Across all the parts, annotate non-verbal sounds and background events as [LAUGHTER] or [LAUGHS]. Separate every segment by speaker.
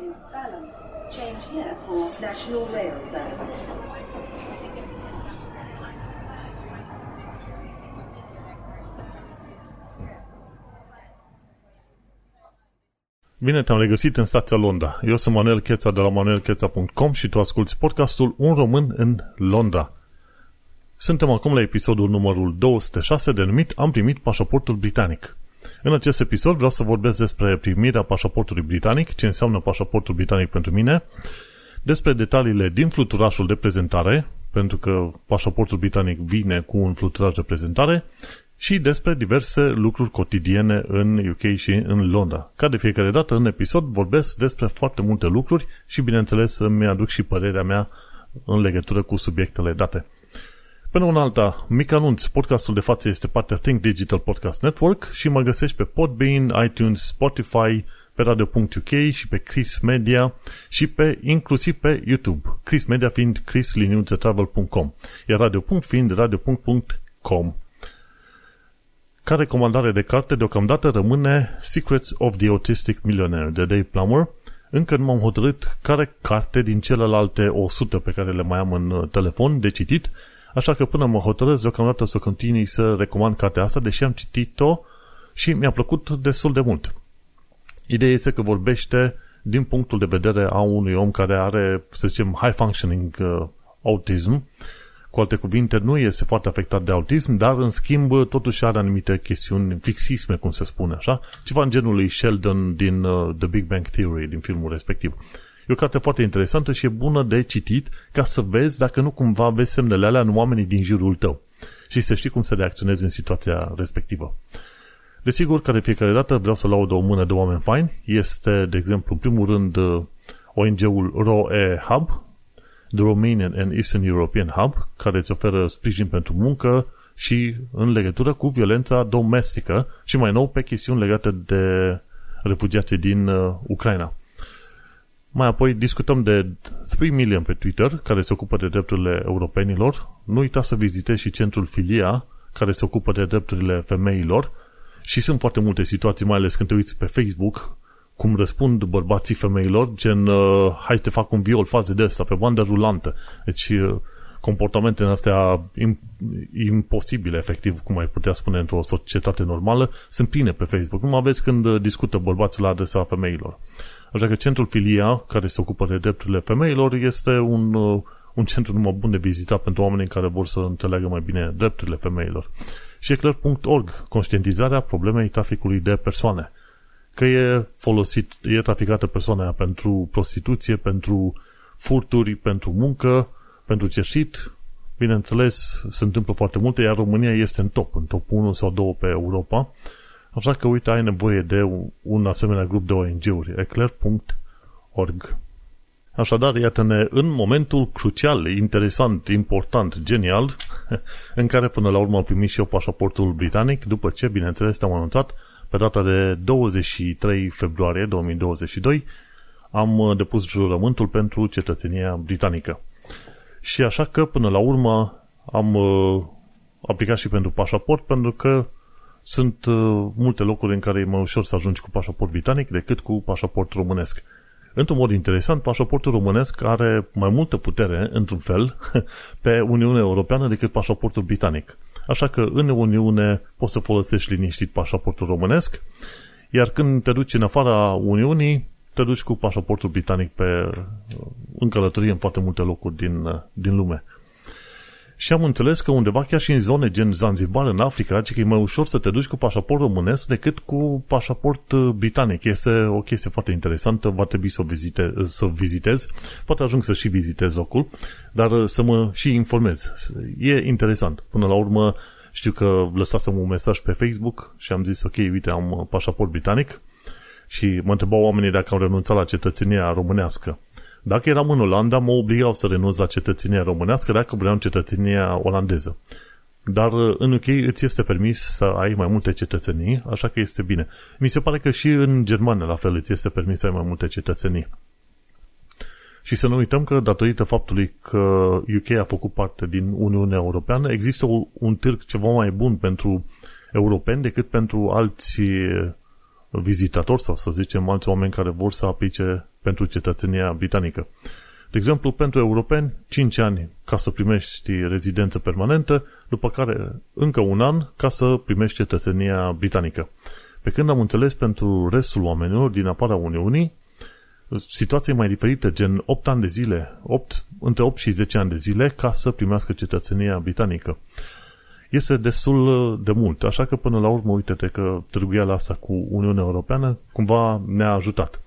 Speaker 1: is Balham. Change here for National Rail Service.
Speaker 2: Bine te-am regăsit în stația Londra. Eu sunt Manuel Cheța de la manuelcheța.com și tu asculti podcastul Un român în Londra. Suntem acum la episodul numărul 206 denumit Am primit pașaportul britanic. În acest episod vreau să vorbesc despre primirea pașaportului britanic, ce înseamnă pașaportul britanic pentru mine, despre detaliile din fluturașul de prezentare, pentru că pașaportul britanic vine cu un fluturaj de prezentare, și despre diverse lucruri cotidiene în UK și în Londra. Ca de fiecare dată în episod vorbesc despre foarte multe lucruri și bineînțeles îmi aduc și părerea mea în legătură cu subiectele date. Până una alta, mic anunț, podcastul de față este partea Think Digital Podcast Network și mă găsești pe Podbean, iTunes, Spotify, pe radio.uk și pe Chris Media și pe, inclusiv pe YouTube. Chris Media fiind chrisliniuțetravel.com iar radio. fiind radio.com. Ca recomandare de carte, deocamdată rămâne Secrets of the Autistic Millionaire de Dave Plummer. Încă nu m-am hotărât care carte din celelalte 100 pe care le mai am în uh, telefon de citit, așa că până mă hotărăsc deocamdată să continui să recomand cartea asta, deși am citit-o și mi-a plăcut destul de mult. Ideea este că vorbește din punctul de vedere a unui om care are, să zicem, high functioning uh, autism cu alte cuvinte, nu este foarte afectat de autism, dar în schimb totuși are anumite chestiuni fixisme, cum se spune așa, ceva în genul lui Sheldon din uh, The Big Bang Theory, din filmul respectiv. E o carte foarte interesantă și e bună de citit ca să vezi dacă nu cumva vezi semnele alea în oamenii din jurul tău și să știi cum să reacționezi în situația respectivă. Desigur, ca de fiecare dată vreau să laud o mână de oameni faini. Este, de exemplu, în primul rând, uh, ONG-ul ROE Hub, The Romanian and Eastern European Hub, care îți oferă sprijin pentru muncă și în legătură cu violența domestică și mai nou pe chestiuni legate de refugiații din uh, Ucraina. Mai apoi discutăm de 3 Million pe Twitter, care se ocupă de drepturile europenilor. Nu uita să vizitezi și centrul Filia, care se ocupă de drepturile femeilor. Și sunt foarte multe situații, mai ales când te uiți pe Facebook, cum răspund bărbații femeilor, gen, uh, hai te fac un viol, faze de asta, pe bandă rulantă. Deci, uh, comportamente în astea imposibile, efectiv, cum ai putea spune într-o societate normală, sunt pline pe Facebook. Nu aveți când uh, discută bărbații la adresa femeilor. Așa că centrul Filia, care se ocupă de drepturile femeilor, este un, uh, un centru numai bun de vizitat pentru oamenii care vor să înțeleagă mai bine drepturile femeilor. Și eclair.org, conștientizarea problemei traficului de persoane că e folosit, e traficată persoana pentru prostituție, pentru furturi, pentru muncă, pentru cerșit. Bineînțeles, se întâmplă foarte multe, iar România este în top, în top 1 sau 2 pe Europa. Așa că, uite, ai nevoie de un asemenea grup de ONG-uri, eclair.org. Așadar, iată-ne în momentul crucial, interesant, important, genial, [LAUGHS] în care până la urmă am primit și eu pașaportul britanic, după ce, bineînțeles, te-am anunțat pe data de 23 februarie 2022 am uh, depus jurământul pentru cetățenia britanică. Și așa că până la urmă am uh, aplicat și pentru pașaport pentru că sunt uh, multe locuri în care e mai ușor să ajungi cu pașaport britanic decât cu pașaport românesc. Într-un mod interesant, pașaportul românesc are mai multă putere, într-un fel, [LAUGHS] pe Uniunea Europeană decât pașaportul britanic. Așa că în Uniune poți să folosești liniștit pașaportul românesc, iar când te duci în afara Uniunii, te duci cu pașaportul britanic pe, în călătorie în foarte multe locuri din, din lume. Și am înțeles că undeva chiar și în zone gen Zanzibar, în Africa, că e mai ușor să te duci cu pașaport românesc decât cu pașaport uh, britanic. Este o chestie foarte interesantă, va trebui să o vizite, să vizitez. Poate ajung să și vizitez locul, dar uh, să mă și informez. E interesant. Până la urmă, știu că lăsasem un mesaj pe Facebook și am zis, ok, uite, am uh, pașaport britanic și mă întrebau oamenii dacă am renunțat la cetățenia românească. Dacă eram în Olanda, mă obligau să renunț la cetățenia românească dacă vreau cetățenia olandeză. Dar uh, în UK îți este permis să ai mai multe cetățenii, așa că este bine. Mi se pare că și în Germania la fel îți este permis să ai mai multe cetățenii. Și să nu uităm că, datorită faptului că UK a făcut parte din Uniunea Europeană, există un târg ceva mai bun pentru europeni decât pentru alți vizitatori sau să zicem alți oameni care vor să aplice pentru cetățenia britanică. De exemplu, pentru europeni, 5 ani ca să primești rezidență permanentă, după care încă un an ca să primești cetățenia britanică. Pe când am înțeles pentru restul oamenilor din afara Uniunii, situație mai diferită, gen 8 ani de zile, 8, între 8 și 10 ani de zile ca să primească cetățenia britanică. Este destul de mult, așa că până la urmă, uite-te că târguiala asta cu Uniunea Europeană cumva ne-a ajutat.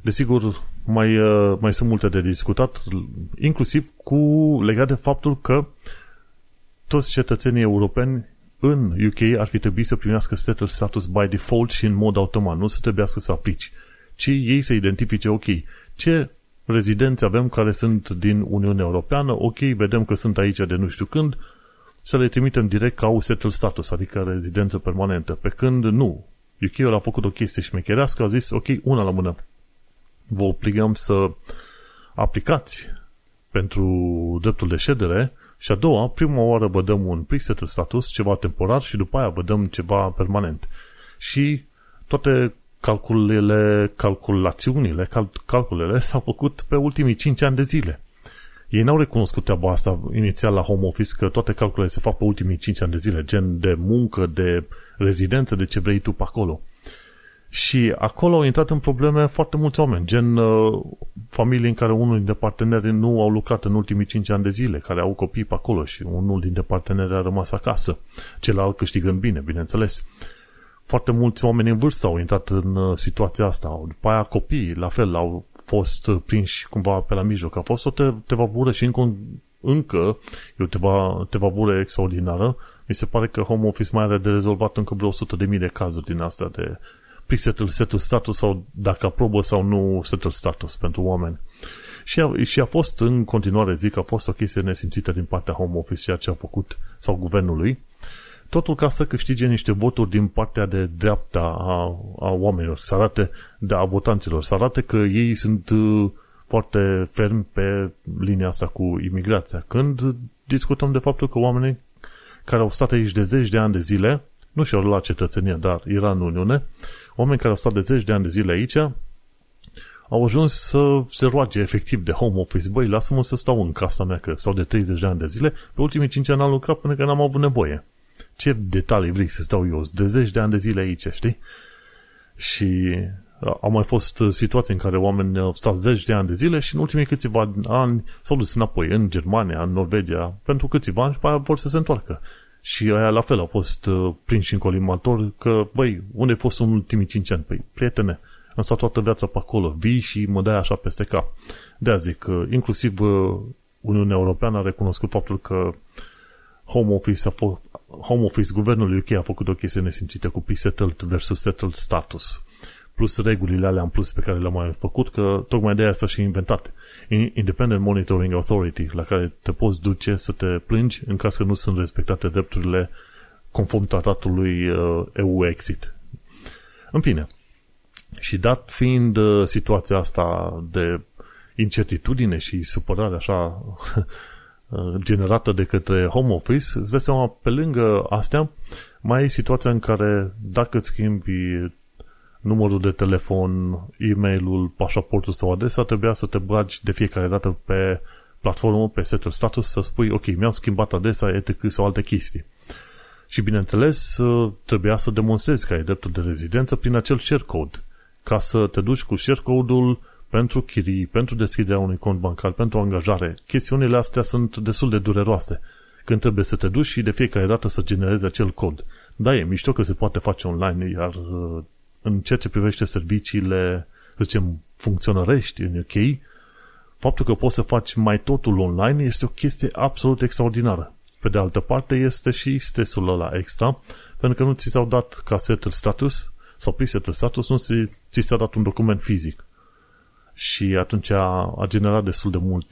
Speaker 2: Desigur, mai, mai sunt multe de discutat, inclusiv cu legat de faptul că toți cetățenii europeni în UK ar fi trebuit să primească settled status by default și în mod automat, nu să trebuiască să aplici, ci ei să identifice, ok, ce rezidenți avem care sunt din Uniunea Europeană, ok, vedem că sunt aici de nu știu când, să le trimitem direct ca au settled status, adică rezidență permanentă, pe când nu. UK-ul a făcut o chestie șmecherească, a zis, ok, una la mână, vă obligăm să aplicați pentru dreptul de ședere și a doua, prima oară vă dăm un preset status, ceva temporar și după aia vă dăm ceva permanent. Și toate calculele, calculațiunile, cal, calculele s-au făcut pe ultimii 5 ani de zile. Ei n-au recunoscut treaba asta inițial la home office, că toate calculele se fac pe ultimii 5 ani de zile, gen de muncă, de rezidență, de ce vrei tu pe acolo. Și acolo au intrat în probleme foarte mulți oameni, gen uh, familii în care unul dintre parteneri nu au lucrat în ultimii 5 ani de zile, care au copii pe acolo și unul dintre parteneri a rămas acasă, celălalt câștigând bine, bineînțeles. Foarte mulți oameni în vârstă au intrat în uh, situația asta. După aia copiii, la fel, au fost uh, prinși cumva pe la mijloc. A fost o te- tevavură și încă, încă e o teva, tevavură extraordinară. Mi se pare că home office mai are de rezolvat încă vreo 100.000 de cazuri din astea de presetul setul status sau dacă aprobă sau nu setul status pentru oameni. Și a, și a fost în continuare, zic, a fost o chestie nesimțită din partea Home Office, ceea ce a făcut, sau guvernului, totul ca să câștige niște voturi din partea de dreapta a, a oamenilor, să arate, de a votanților, să arate că ei sunt uh, foarte fermi pe linia asta cu imigrația. Când discutăm de faptul că oamenii care au stat aici de zeci de ani de zile, nu și-au luat cetățenia, dar era în Uniune, oameni care au stat de zeci de ani de zile aici au ajuns să se roage efectiv de home office. Băi, lasă-mă să stau în casa mea, că stau de 30 de ani de zile, pe ultimii 5 ani am lucrat până că n-am avut nevoie. Ce detalii vrei să stau eu? De zeci de ani de zile aici, știi? Și au mai fost situații în care oameni au stat zeci de ani de zile și în ultimii câțiva ani s-au dus înapoi în Germania, în Norvegia, pentru câțiva ani și pe aia vor să se întoarcă. Și aia la fel au fost uh, prinși în colimator că, băi, unde ai fost în ultimii 5 ani? Păi, prietene, am stat toată viața pe acolo, vii și mă dai așa peste cap. de zic că inclusiv uh, Uniunea Europeană a recunoscut faptul că Home Office, a fost, Home Office, guvernul UK a făcut o chestie nesimțită cu pre-settled versus settled status plus regulile alea în plus pe care le-am mai făcut, că tocmai de aia s-a și inventat. Independent Monitoring Authority, la care te poți duce să te plângi în caz că nu sunt respectate drepturile conform tratatului uh, EU-Exit. În fine, și dat fiind uh, situația asta de incertitudine și supărare așa [LAUGHS] uh, generată de către home office, îți dai seama, pe lângă astea, mai e situația în care dacă îți schimbi numărul de telefon, e-mailul, pașaportul sau adresa, trebuia să te bagi de fiecare dată pe platformă, pe setul status, să spui, ok, mi-am schimbat adresa, etc. sau alte chestii. Și bineînțeles, trebuia să demonstrezi că ai dreptul de rezidență prin acel share code, ca să te duci cu share code-ul pentru chirii, pentru deschiderea unui cont bancar, pentru angajare. Chestiunile astea sunt destul de dureroase când trebuie să te duci și de fiecare dată să generezi acel cod. Da, e mișto că se poate face online, iar în ceea ce privește serviciile, să zicem, funcționărești în UK, faptul că poți să faci mai totul online este o chestie absolut extraordinară. Pe de altă parte, este și stresul ăla extra, pentru că nu ți s-au dat ca settled status sau pre-settled status, nu ți s-a dat un document fizic. Și atunci a, a generat destul de mult,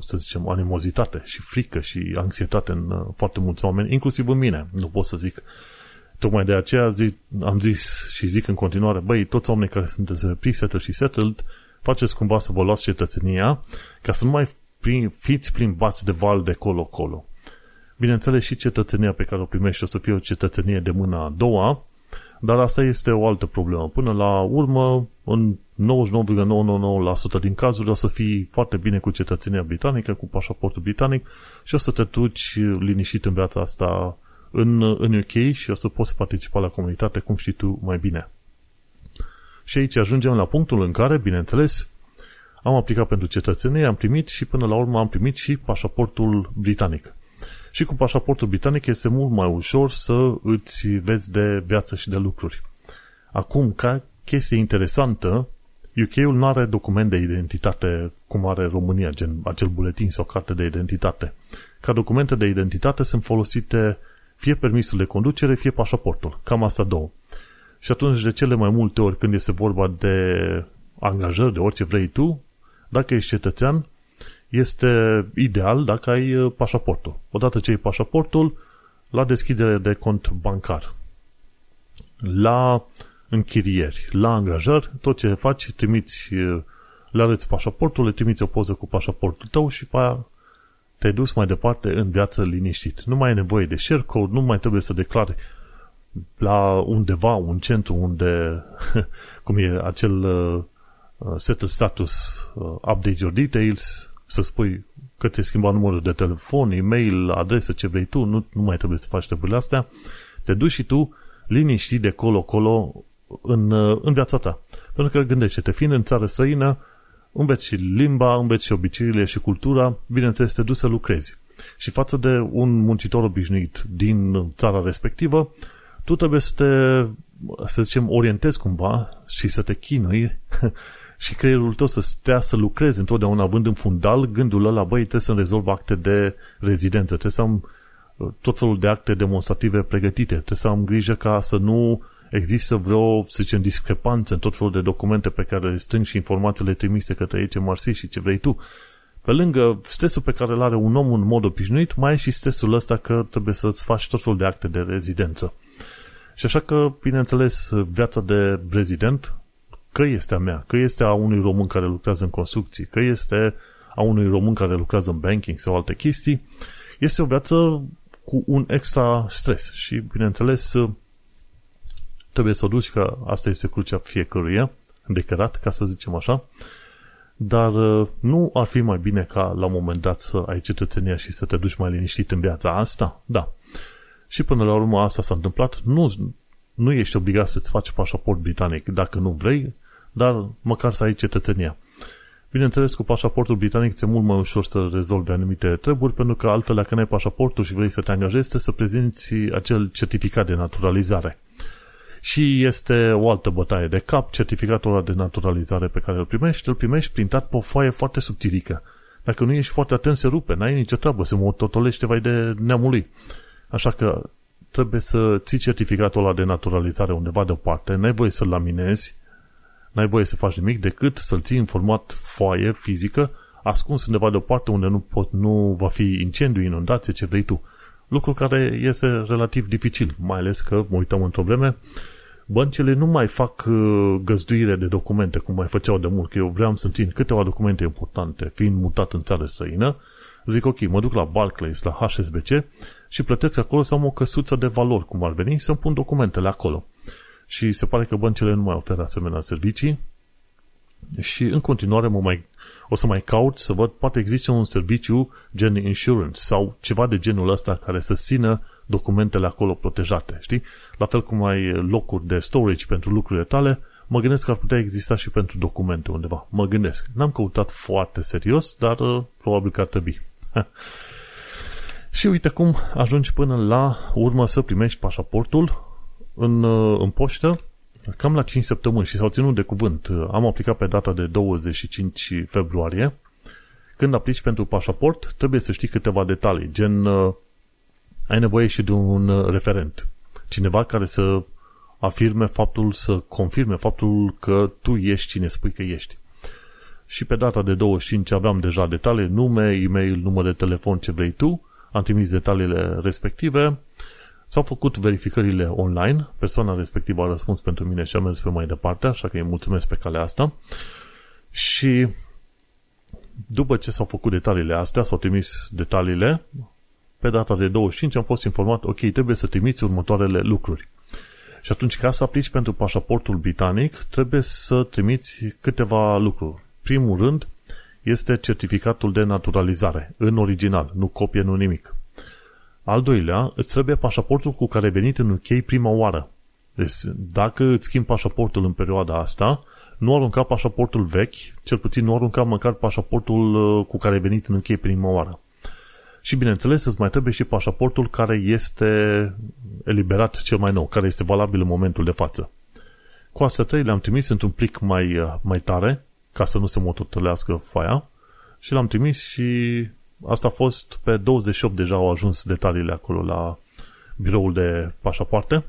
Speaker 2: să zicem, animozitate și frică și anxietate în uh, foarte mulți oameni, inclusiv în mine. Nu pot să zic Tocmai de aceea zi, am zis și zic în continuare, băi, toți oamenii care sunteți pre-settled și settled, faceți cumva să vă luați cetățenia ca să nu mai prin, fiți plimbați de val de colo-colo. Bineînțeles, și cetățenia pe care o primești o să fie o cetățenie de mâna a doua, dar asta este o altă problemă. Până la urmă, în 99,999% din cazuri o să fii foarte bine cu cetățenia britanică, cu pașaportul britanic și o să te duci liniștit în viața asta în, în UK și o să poți participa la comunitate cum știi tu mai bine. Și aici ajungem la punctul în care, bineînțeles, am aplicat pentru cetățenie, am primit și până la urmă am primit și pașaportul britanic. Și cu pașaportul britanic este mult mai ușor să îți vezi de viață și de lucruri. Acum, ca chestie interesantă, UK-ul nu are document de identitate cum are România, gen acel buletin sau carte de identitate. Ca documente de identitate sunt folosite fie permisul de conducere, fie pașaportul. Cam asta două. Și atunci, de cele mai multe ori, când este vorba de angajări, de orice vrei tu, dacă ești cetățean, este ideal dacă ai uh, pașaportul. Odată ce ai pașaportul, la deschidere de cont bancar, la închirieri, la angajări, tot ce faci, trimiți, uh, le arăți pașaportul, le trimiți o poză cu pașaportul tău și pe aia te-ai dus mai departe în viață liniștit. Nu mai ai nevoie de share code, nu mai trebuie să declari la undeva, un centru unde, [LAUGHS] cum e acel uh, settle status, uh, update your details, să spui că ți-ai schimbat numărul de telefon, e-mail, adresă, ce vrei tu, nu, nu mai trebuie să faci treburile astea, te duci și tu liniștit de colo-colo în, uh, în viața ta. Pentru că gândește-te, fiind în țară străină, înveți și limba, înveți și obiceiurile și cultura, bineînțeles, te duci să lucrezi. Și față de un muncitor obișnuit din țara respectivă, tu trebuie să te, să zicem, orientezi cumva și să te chinui [LAUGHS] și creierul tău să stea să lucrezi întotdeauna având în fundal gândul ăla, băi, trebuie să-mi rezolv acte de rezidență, trebuie să am uh, tot felul de acte demonstrative pregătite, trebuie să am grijă ca să nu există vreo, să zicem, discrepanță în tot felul de documente pe care le strângi și informațiile trimise către HMRC și ce vrei tu. Pe lângă stresul pe care îl are un om în mod obișnuit, mai e și stresul ăsta că trebuie să-ți faci tot felul de acte de rezidență. Și așa că, bineînțeles, viața de rezident, că este a mea, că este a unui român care lucrează în construcții, că este a unui român care lucrează în banking sau alte chestii, este o viață cu un extra stres și, bineînțeles, trebuie să o duci, că asta este crucea fiecăruia, decărat, ca să zicem așa, dar uh, nu ar fi mai bine ca la un moment dat să ai cetățenia și să te duci mai liniștit în viața asta? Da. Și până la urmă asta s-a întâmplat. Nu, nu ești obligat să-ți faci pașaport britanic dacă nu vrei, dar măcar să ai cetățenia. Bineînțeles, cu pașaportul britanic ți-e mult mai ușor să rezolvi anumite treburi, pentru că altfel, dacă nu ai pașaportul și vrei să te angajezi, trebuie să prezinți acel certificat de naturalizare. Și este o altă bătaie de cap, certificatul ăla de naturalizare pe care îl primești, îl primești printat pe o foaie foarte subțirică. Dacă nu ești foarte atent, se rupe, n-ai nicio treabă, se mototolește vai de neamul lui. Așa că trebuie să ții certificatul ăla de naturalizare undeva deoparte, n-ai voie să-l laminezi, n-ai voie să faci nimic decât să-l ții în format foaie fizică, ascuns undeva deoparte unde nu, pot, nu va fi incendiu, inundație, ce vrei tu. Lucru care este relativ dificil, mai ales că mă uităm în probleme, băncile nu mai fac uh, găzduire de documente cum mai făceau de mult, că eu vreau să țin câteva documente importante, fiind mutat în țară străină, zic ok, mă duc la Barclays, la HSBC și plătesc acolo să am o căsuță de valori, cum ar veni, să-mi pun documentele acolo. Și se pare că băncile nu mai oferă asemenea servicii și în continuare mă mai, o să mai caut să văd, poate există un serviciu gen insurance sau ceva de genul ăsta care să țină documentele acolo protejate, știi? La fel cum ai locuri de storage pentru lucrurile tale, mă gândesc că ar putea exista și pentru documente undeva. Mă gândesc. N-am căutat foarte serios, dar uh, probabil că ar trebui. și uite cum ajungi până la urmă să primești pașaportul în, uh, în poștă cam la 5 săptămâni și s-au ținut de cuvânt. Am aplicat pe data de 25 februarie. Când aplici pentru pașaport, trebuie să știi câteva detalii, gen uh, ai nevoie și de un uh, referent. Cineva care să afirme faptul, să confirme faptul că tu ești cine spui că ești. Și pe data de 25 aveam deja detalii, nume, e-mail, număr de telefon, ce vrei tu, am trimis detaliile respective, s-au făcut verificările online, persoana respectivă a răspuns pentru mine și a mers pe mai departe, așa că îi mulțumesc pe calea asta. Și după ce s-au făcut detaliile astea, s-au trimis detaliile, pe data de 25 am fost informat, ok, trebuie să trimiți următoarele lucruri. Și atunci, ca să aplici pentru pașaportul britanic, trebuie să trimiți câteva lucruri. Primul rând, este certificatul de naturalizare, în original, nu copie, nu nimic. Al doilea, îți trebuie pașaportul cu care ai venit în UK prima oară. Deci, dacă îți schimbi pașaportul în perioada asta, nu arunca pașaportul vechi, cel puțin nu arunca măcar pașaportul uh, cu care ai venit în UK prima oară. Și bineînțeles, îți mai trebuie și pașaportul care este eliberat cel mai nou, care este valabil în momentul de față. Cu astea trei le-am trimis într-un plic mai, uh, mai tare, ca să nu se mototălească foaia, și l-am trimis și asta a fost pe 28 deja au ajuns detaliile acolo la biroul de pașapoarte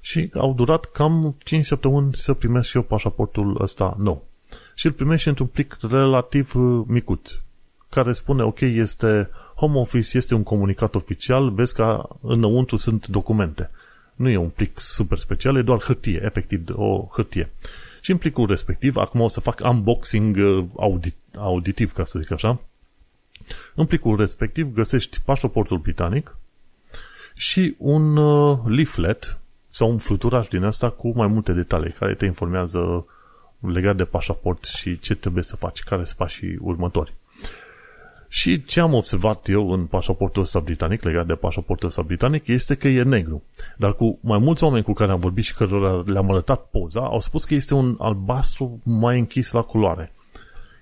Speaker 2: și au durat cam 5 săptămâni să primesc și eu pașaportul ăsta nou. Și îl primești într-un plic relativ uh, micut, care spune, ok, este Home Office, este un comunicat oficial, vezi că înăuntru sunt documente. Nu e un plic super special, e doar hârtie, efectiv o hârtie. Și în plicul respectiv, acum o să fac unboxing uh, audit, auditiv, ca să zic așa, în plicul respectiv găsești pașaportul britanic și un uh, leaflet sau un fluturaj din asta cu mai multe detalii care te informează legat de pașaport și ce trebuie să faci, care sunt pașii următori. Și ce am observat eu în pașaportul ăsta britanic, legat de pașaportul ăsta britanic, este că e negru. Dar cu mai mulți oameni cu care am vorbit și cărora le-am arătat poza, au spus că este un albastru mai închis la culoare.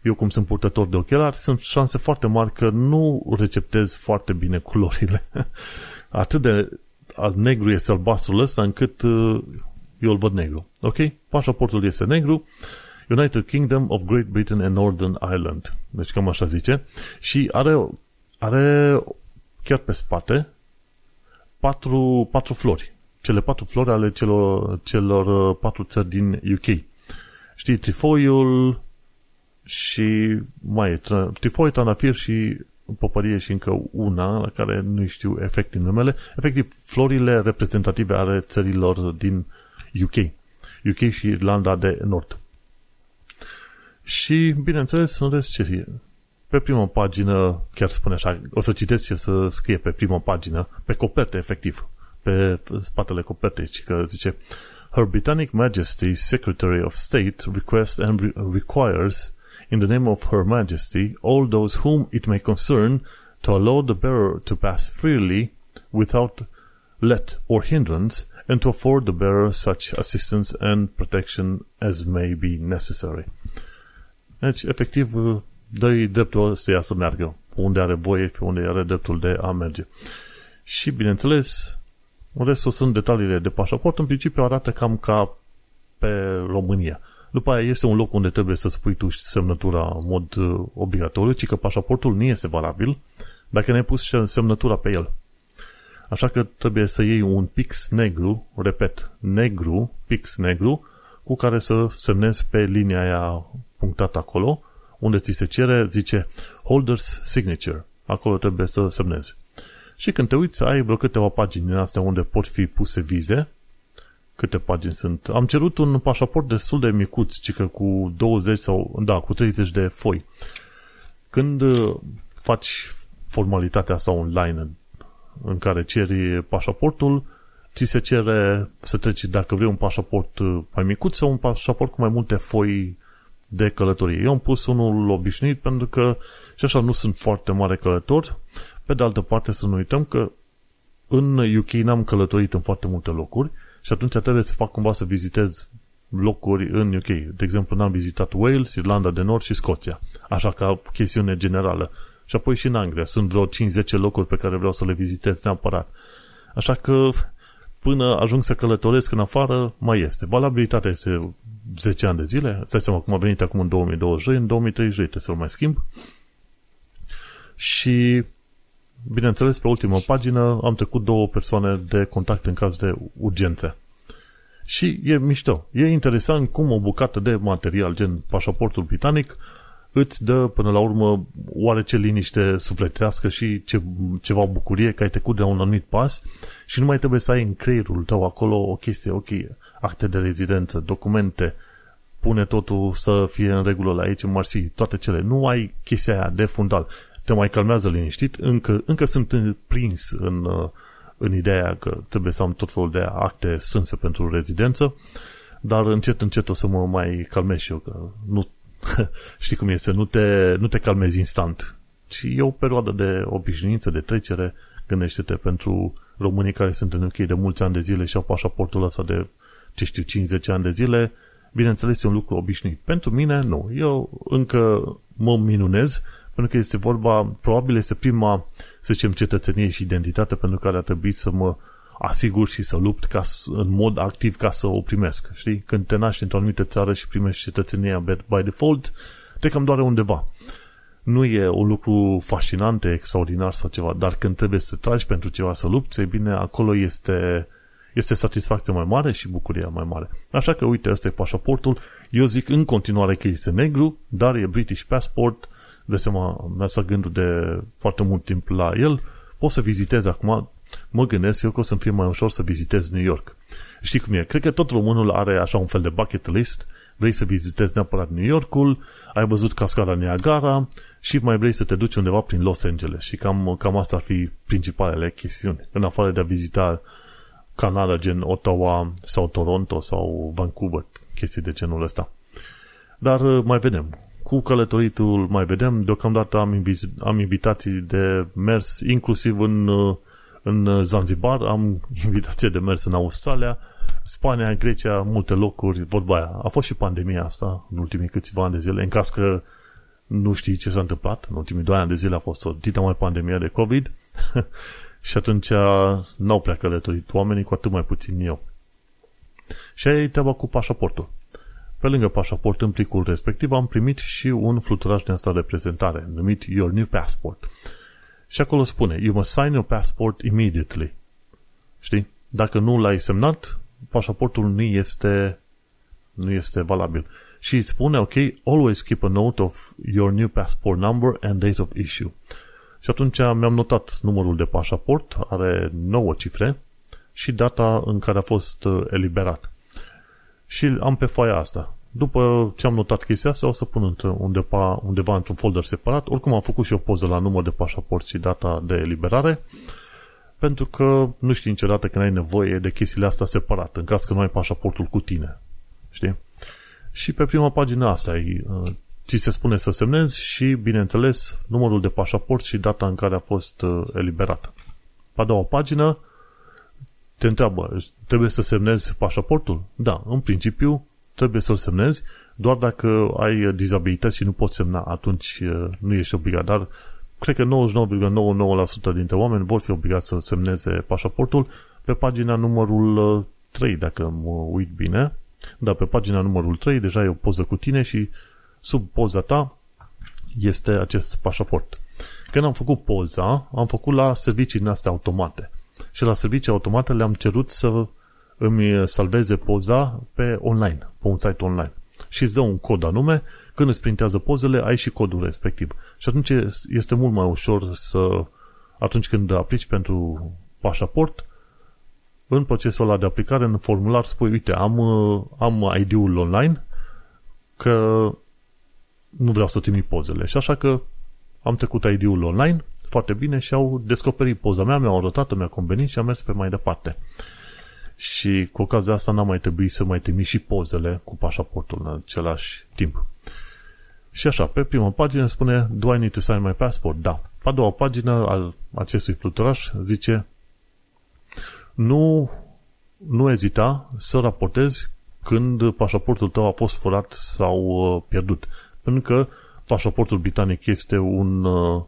Speaker 2: Eu, cum sunt purtător de ochelari, sunt șanse foarte mari că nu receptez foarte bine culorile. [LAUGHS] Atât de al negru este albastrul ăsta încât uh, eu îl văd negru. Ok? Pașaportul este negru. United Kingdom of Great Britain and Northern Ireland. Deci cam așa zice. Și are, are chiar pe spate patru, patru flori. Cele patru flori ale celor, celor uh, patru țări din UK. Știi, trifoiul și mai e trifoi, tranafir și popărie și încă una la care nu știu efectiv numele. Efectiv, florile reprezentative ale țărilor din UK. UK și Irlanda de Nord. Și, bineînțeles, în rest ce pe prima pagină, chiar spune așa, o să citesc ce să scrie pe prima pagină, pe coperte, efectiv, pe spatele copertei, ci că zice Her Britannic Majesty Secretary of State requests and re- requires in the name of Her Majesty all those whom it may concern to allow the bearer to pass freely without let or hindrance and to afford the bearer such assistance and protection as may be necessary. Deci, efectiv, dă-i dreptul ăstuia să meargă unde are voie, pe unde are dreptul de a merge. Și, bineînțeles, restul sunt detaliile de pașaport. În principiu arată cam ca pe România. După aia este un loc unde trebuie să spui tu semnătura în mod uh, obligatoriu, ci că pașaportul nu este valabil dacă ne-ai pus semnătura pe el. Așa că trebuie să iei un pix negru, repet, negru, pix negru, cu care să semnezi pe linia aia punctată acolo, unde ți se cere, zice Holder's Signature. Acolo trebuie să semnezi. Și când te uiți, ai vreo câteva pagini din astea unde pot fi puse vize. Câte pagini sunt? Am cerut un pașaport destul de micuț, ci că cu 20 sau, da, cu 30 de foi. Când uh, faci formalitatea asta online în care ceri pașaportul, ți se cere să treci dacă vrei un pașaport uh, mai micuț sau un pașaport cu mai multe foi de călătorie. Eu am pus unul obișnuit pentru că și așa nu sunt foarte mare călător. Pe de altă parte să nu uităm că în UK n-am călătorit în foarte multe locuri și atunci trebuie să fac cumva să vizitez locuri în UK. De exemplu, n-am vizitat Wales, Irlanda de Nord și Scoția. Așa ca chestiune generală. Și apoi și în Anglia. Sunt vreo 5-10 locuri pe care vreau să le vizitez neapărat. Așa că până ajung să călătoresc în afară, mai este. Valabilitatea este 10 ani de zile. Stai seama cum a venit acum în 2020, în 2030 trebuie să-l mai schimb. Și, bineînțeles, pe ultima pagină am trecut două persoane de contact în caz de urgențe. Și e mișto. E interesant cum o bucată de material, gen pașaportul britanic, îți dă până la urmă oarece liniște sufletească și ce, ceva bucurie că ai trecut de un anumit pas și nu mai trebuie să ai în creierul tău acolo o chestie, ok, acte de rezidență, documente, pune totul să fie în regulă la aici, marsi, toate cele. Nu ai chestia aia de fundal. Te mai calmează liniștit, încă, încă sunt prins în, în ideea că trebuie să am tot felul de acte strânse pentru rezidență, dar încet, încet o să mă mai calmez și eu, că nu, [LAUGHS] știi cum este, nu te, nu te calmezi instant, ci e o perioadă de obișnuință, de trecere, gândește-te pentru românii care sunt în UK de mulți ani de zile și au pașaportul ăsta de, ce știu, 50 ani de zile, bineînțeles e un lucru obișnuit. Pentru mine, nu. Eu încă mă minunez pentru că este vorba, probabil este prima, să zicem, cetățenie și identitate pentru care a trebuit să mă asigur și să lupt ca, în mod activ ca să o primesc. Știi? Când te naști într-o anumită țară și primești cetățenia by default, te cam doare undeva. Nu e un lucru fascinant, extraordinar sau ceva, dar când trebuie să tragi pentru ceva să lupți, e bine, acolo este, este satisfacția mai mare și bucuria mai mare. Așa că, uite, ăsta e pașaportul. Eu zic în continuare că este negru, dar e British Passport, de seama, mi-a să gândul de foarte mult timp la el, pot să vizitez acum, mă gândesc eu că o să-mi fie mai ușor să vizitez New York. Știi cum e? Cred că tot românul are așa un fel de bucket list, vrei să vizitezi neapărat New Yorkul, ai văzut cascada Niagara și mai vrei să te duci undeva prin Los Angeles și cam, cam asta ar fi principalele chestiuni, în afară de a vizita Canada gen Ottawa sau Toronto sau Vancouver, chestii de genul ăsta. Dar mai vedem cu călătoritul mai vedem, deocamdată am, invi- am invitații de mers inclusiv în, în Zanzibar, am [LAUGHS] invitație de mers în Australia, Spania, Grecia, multe locuri, vorba aia. A fost și pandemia asta în ultimii câțiva ani de zile, în caz că nu știi ce s-a întâmplat, în ultimii doi ani de zile a fost o dita mai pandemie de COVID [LAUGHS] și atunci n-au prea călătorit oamenii, cu atât mai puțin eu. Și aia e treaba cu pașaportul. Pe lângă pașaport în plicul respectiv am primit și un fluturaj de asta de prezentare, numit Your New Passport. Și acolo spune, you must sign your passport immediately. Știi? Dacă nu l-ai semnat, pașaportul nu este, nu este valabil. Și spune, ok, always keep a note of your new passport number and date of issue. Și atunci mi-am notat numărul de pașaport, are 9 cifre și data în care a fost uh, eliberat și am pe foaia asta. După ce am notat chestia asta, o să pun undeva, undeva într-un folder separat. Oricum am făcut și o poză la număr de pașaport și data de eliberare, pentru că nu știi niciodată când ai nevoie de chestiile astea separat, în caz că nu ai pașaportul cu tine. Știi? Și pe prima pagină asta uh, ți se spune să semnezi și, bineînțeles, numărul de pașaport și data în care a fost uh, eliberat. Pe a doua pagină te întreabă, trebuie să semnezi pașaportul? Da, în principiu trebuie să-l semnezi, doar dacă ai dizabilități și nu poți semna, atunci nu ești obligat. Dar cred că 99,99% dintre oameni vor fi obligați să semneze pașaportul pe pagina numărul 3, dacă mă uit bine. Da, pe pagina numărul 3 deja e o poză cu tine și sub poza ta este acest pașaport. Când am făcut poza, am făcut la servicii din astea automate și la servicii automate le-am cerut să îmi salveze poza pe online, pe un site online. Și îți dă un cod anume, când îți printează pozele, ai și codul respectiv. Și atunci este mult mai ușor să, atunci când aplici pentru pașaport, în procesul ăla de aplicare, în formular, spui, uite, am, am ID-ul online, că nu vreau să trimit pozele. Și așa că am trecut ID-ul online, foarte bine și au descoperit poza mea, mi-au arătat mi-a convenit și am mers pe mai departe. Și cu ocazia asta n-am mai trebuit să mai trimit și pozele cu pașaportul în același timp. Și așa, pe prima pagină spune Do I need to sign my passport? Da. Pe a doua pagină al acestui fluturaș zice nu, nu ezita să raportezi când pașaportul tău a fost furat sau uh, pierdut. Pentru că pașaportul britanic este un uh,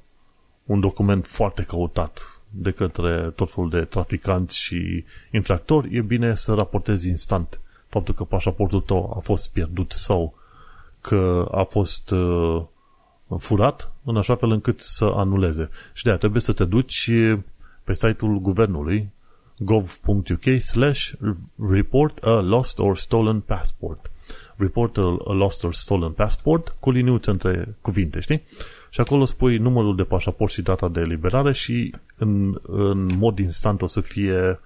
Speaker 2: un document foarte căutat de către tot felul de traficanți și infractori, e bine să raportezi instant faptul că pașaportul tău a fost pierdut sau că a fost uh, furat, în așa fel încât să anuleze. Și de aia trebuie să te duci pe site-ul guvernului gov.uk slash report a lost or stolen passport. Report a lost or stolen passport cu liniuțe între cuvinte, știi? Și acolo spui numărul de pașaport și data de eliberare și în, în mod instant o să fie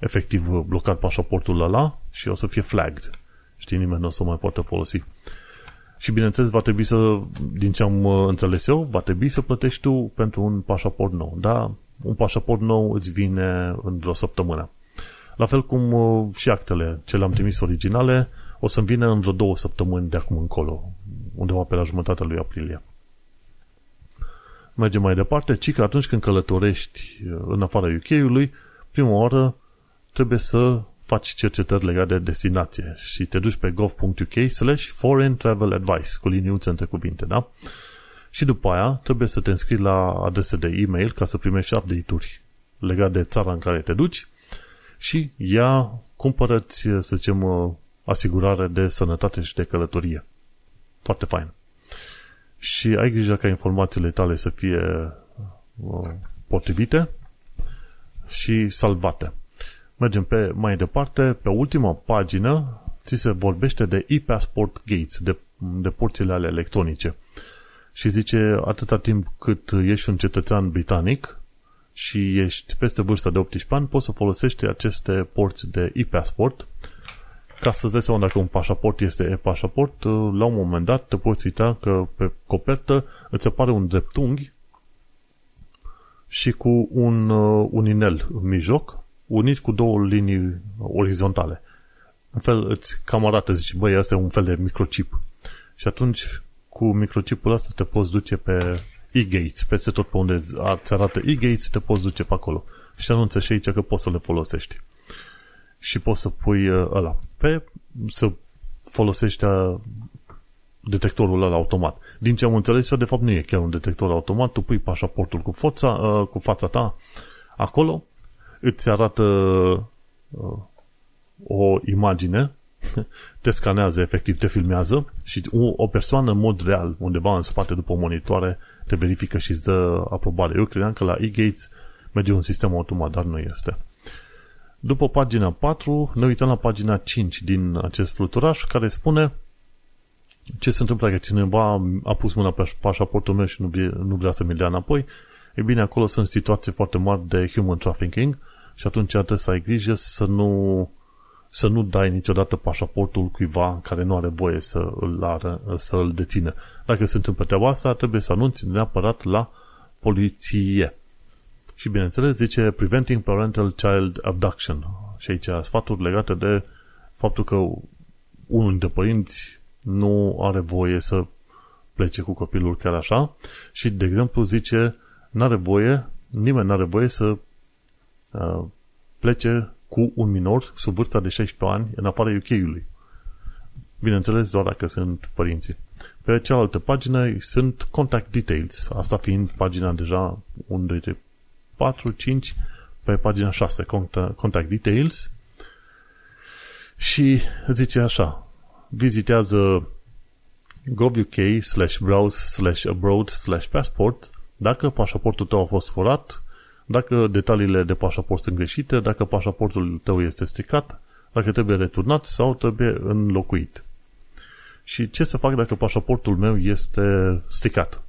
Speaker 2: efectiv blocat pașaportul ăla și o să fie flagged. Știi, nimeni nu o să mai poată folosi. Și bineînțeles, va trebui să, din ce am uh, înțeles eu, va trebui să plătești tu pentru un pașaport nou. Da, un pașaport nou îți vine în vreo săptămână. La fel cum uh, și actele ce le-am trimis originale o să-mi vină în vreo două săptămâni de acum încolo, undeva pe la jumătatea lui aprilie. Mergem mai departe, ci că atunci când călătorești uh, în afara UK-ului, prima oară trebuie să faci cercetări legate de destinație și te duci pe gov.uk slash foreign travel advice cu liniuțe între cuvinte, da? Și după aia trebuie să te înscrii la adrese de e-mail ca să primești update-uri legate de țara în care te duci și ea cumpărăți, să zicem, asigurare de sănătate și de călătorie. Foarte fain. Și ai grijă ca informațiile tale să fie uh, potrivite și salvate. Mergem pe mai departe, pe ultima pagină ți se vorbește de e-passport gates, de, de porțile ale electronice. Și zice, atâta timp cât ești un cetățean britanic și ești peste vârsta de 18 ani, poți să folosești aceste porți de e-passport ca să-ți dai seama dacă un pașaport este e-pașaport, la un moment dat te poți uita că pe copertă îți apare un dreptunghi și cu un, uh, un inel în mijloc unit cu două linii orizontale. În fel îți cam arată, zici, băi, asta e un fel de microchip. Și atunci, cu microchipul ăsta te poți duce pe e-gates, peste tot pe unde îți arată e-gates, te poți duce pe acolo. Și anunță și aici că poți să le folosești. Și poți să pui uh, ăla pe, să folosești uh, detectorul ăla automat. Din ce am înțeles, de fapt nu e chiar un detector automat, tu pui pașaportul cu, foța, uh, cu fața ta acolo îți arată uh, o imagine, [LAUGHS] te scanează, efectiv te filmează și o persoană în mod real, undeva în spate după monitoare, te verifică și îți dă aprobare. Eu credeam că la e-gates merge un sistem automat, dar nu este. După pagina 4, ne uităm la pagina 5 din acest fluturaș, care spune ce se întâmplă dacă cineva a pus mâna pe pașaportul meu și nu, vrea, nu vrea să mi-l dea înapoi. E bine, acolo sunt situații foarte mari de human trafficking, și atunci trebuie să ai grijă să nu, să nu dai niciodată pașaportul cuiva care nu are voie să îl, are, să îl dețină. Dacă se întâmplă treaba asta, trebuie să anunți neapărat la poliție. Și bineînțeles zice Preventing Parental Child Abduction. Și aici sfaturi legate de faptul că unul dintre părinți nu are voie să plece cu copilul chiar așa și, de exemplu, zice n-are voie, nimeni n-are voie să Uh, plece cu un minor sub vârsta de 16 ani în afara UK-ului. Bineînțeles, doar dacă sunt părinții. Pe cealaltă pagină sunt contact details, asta fiind pagina deja 1, 2, 3, 4, 5, pe pagina 6, contact details, și zice așa, vizitează gov.uk slash browse slash abroad slash passport dacă pașaportul tău a fost furat dacă detaliile de pașaport sunt greșite, dacă pașaportul tău este stricat, dacă trebuie returnat sau trebuie înlocuit. Și ce să fac dacă pașaportul meu este stricat?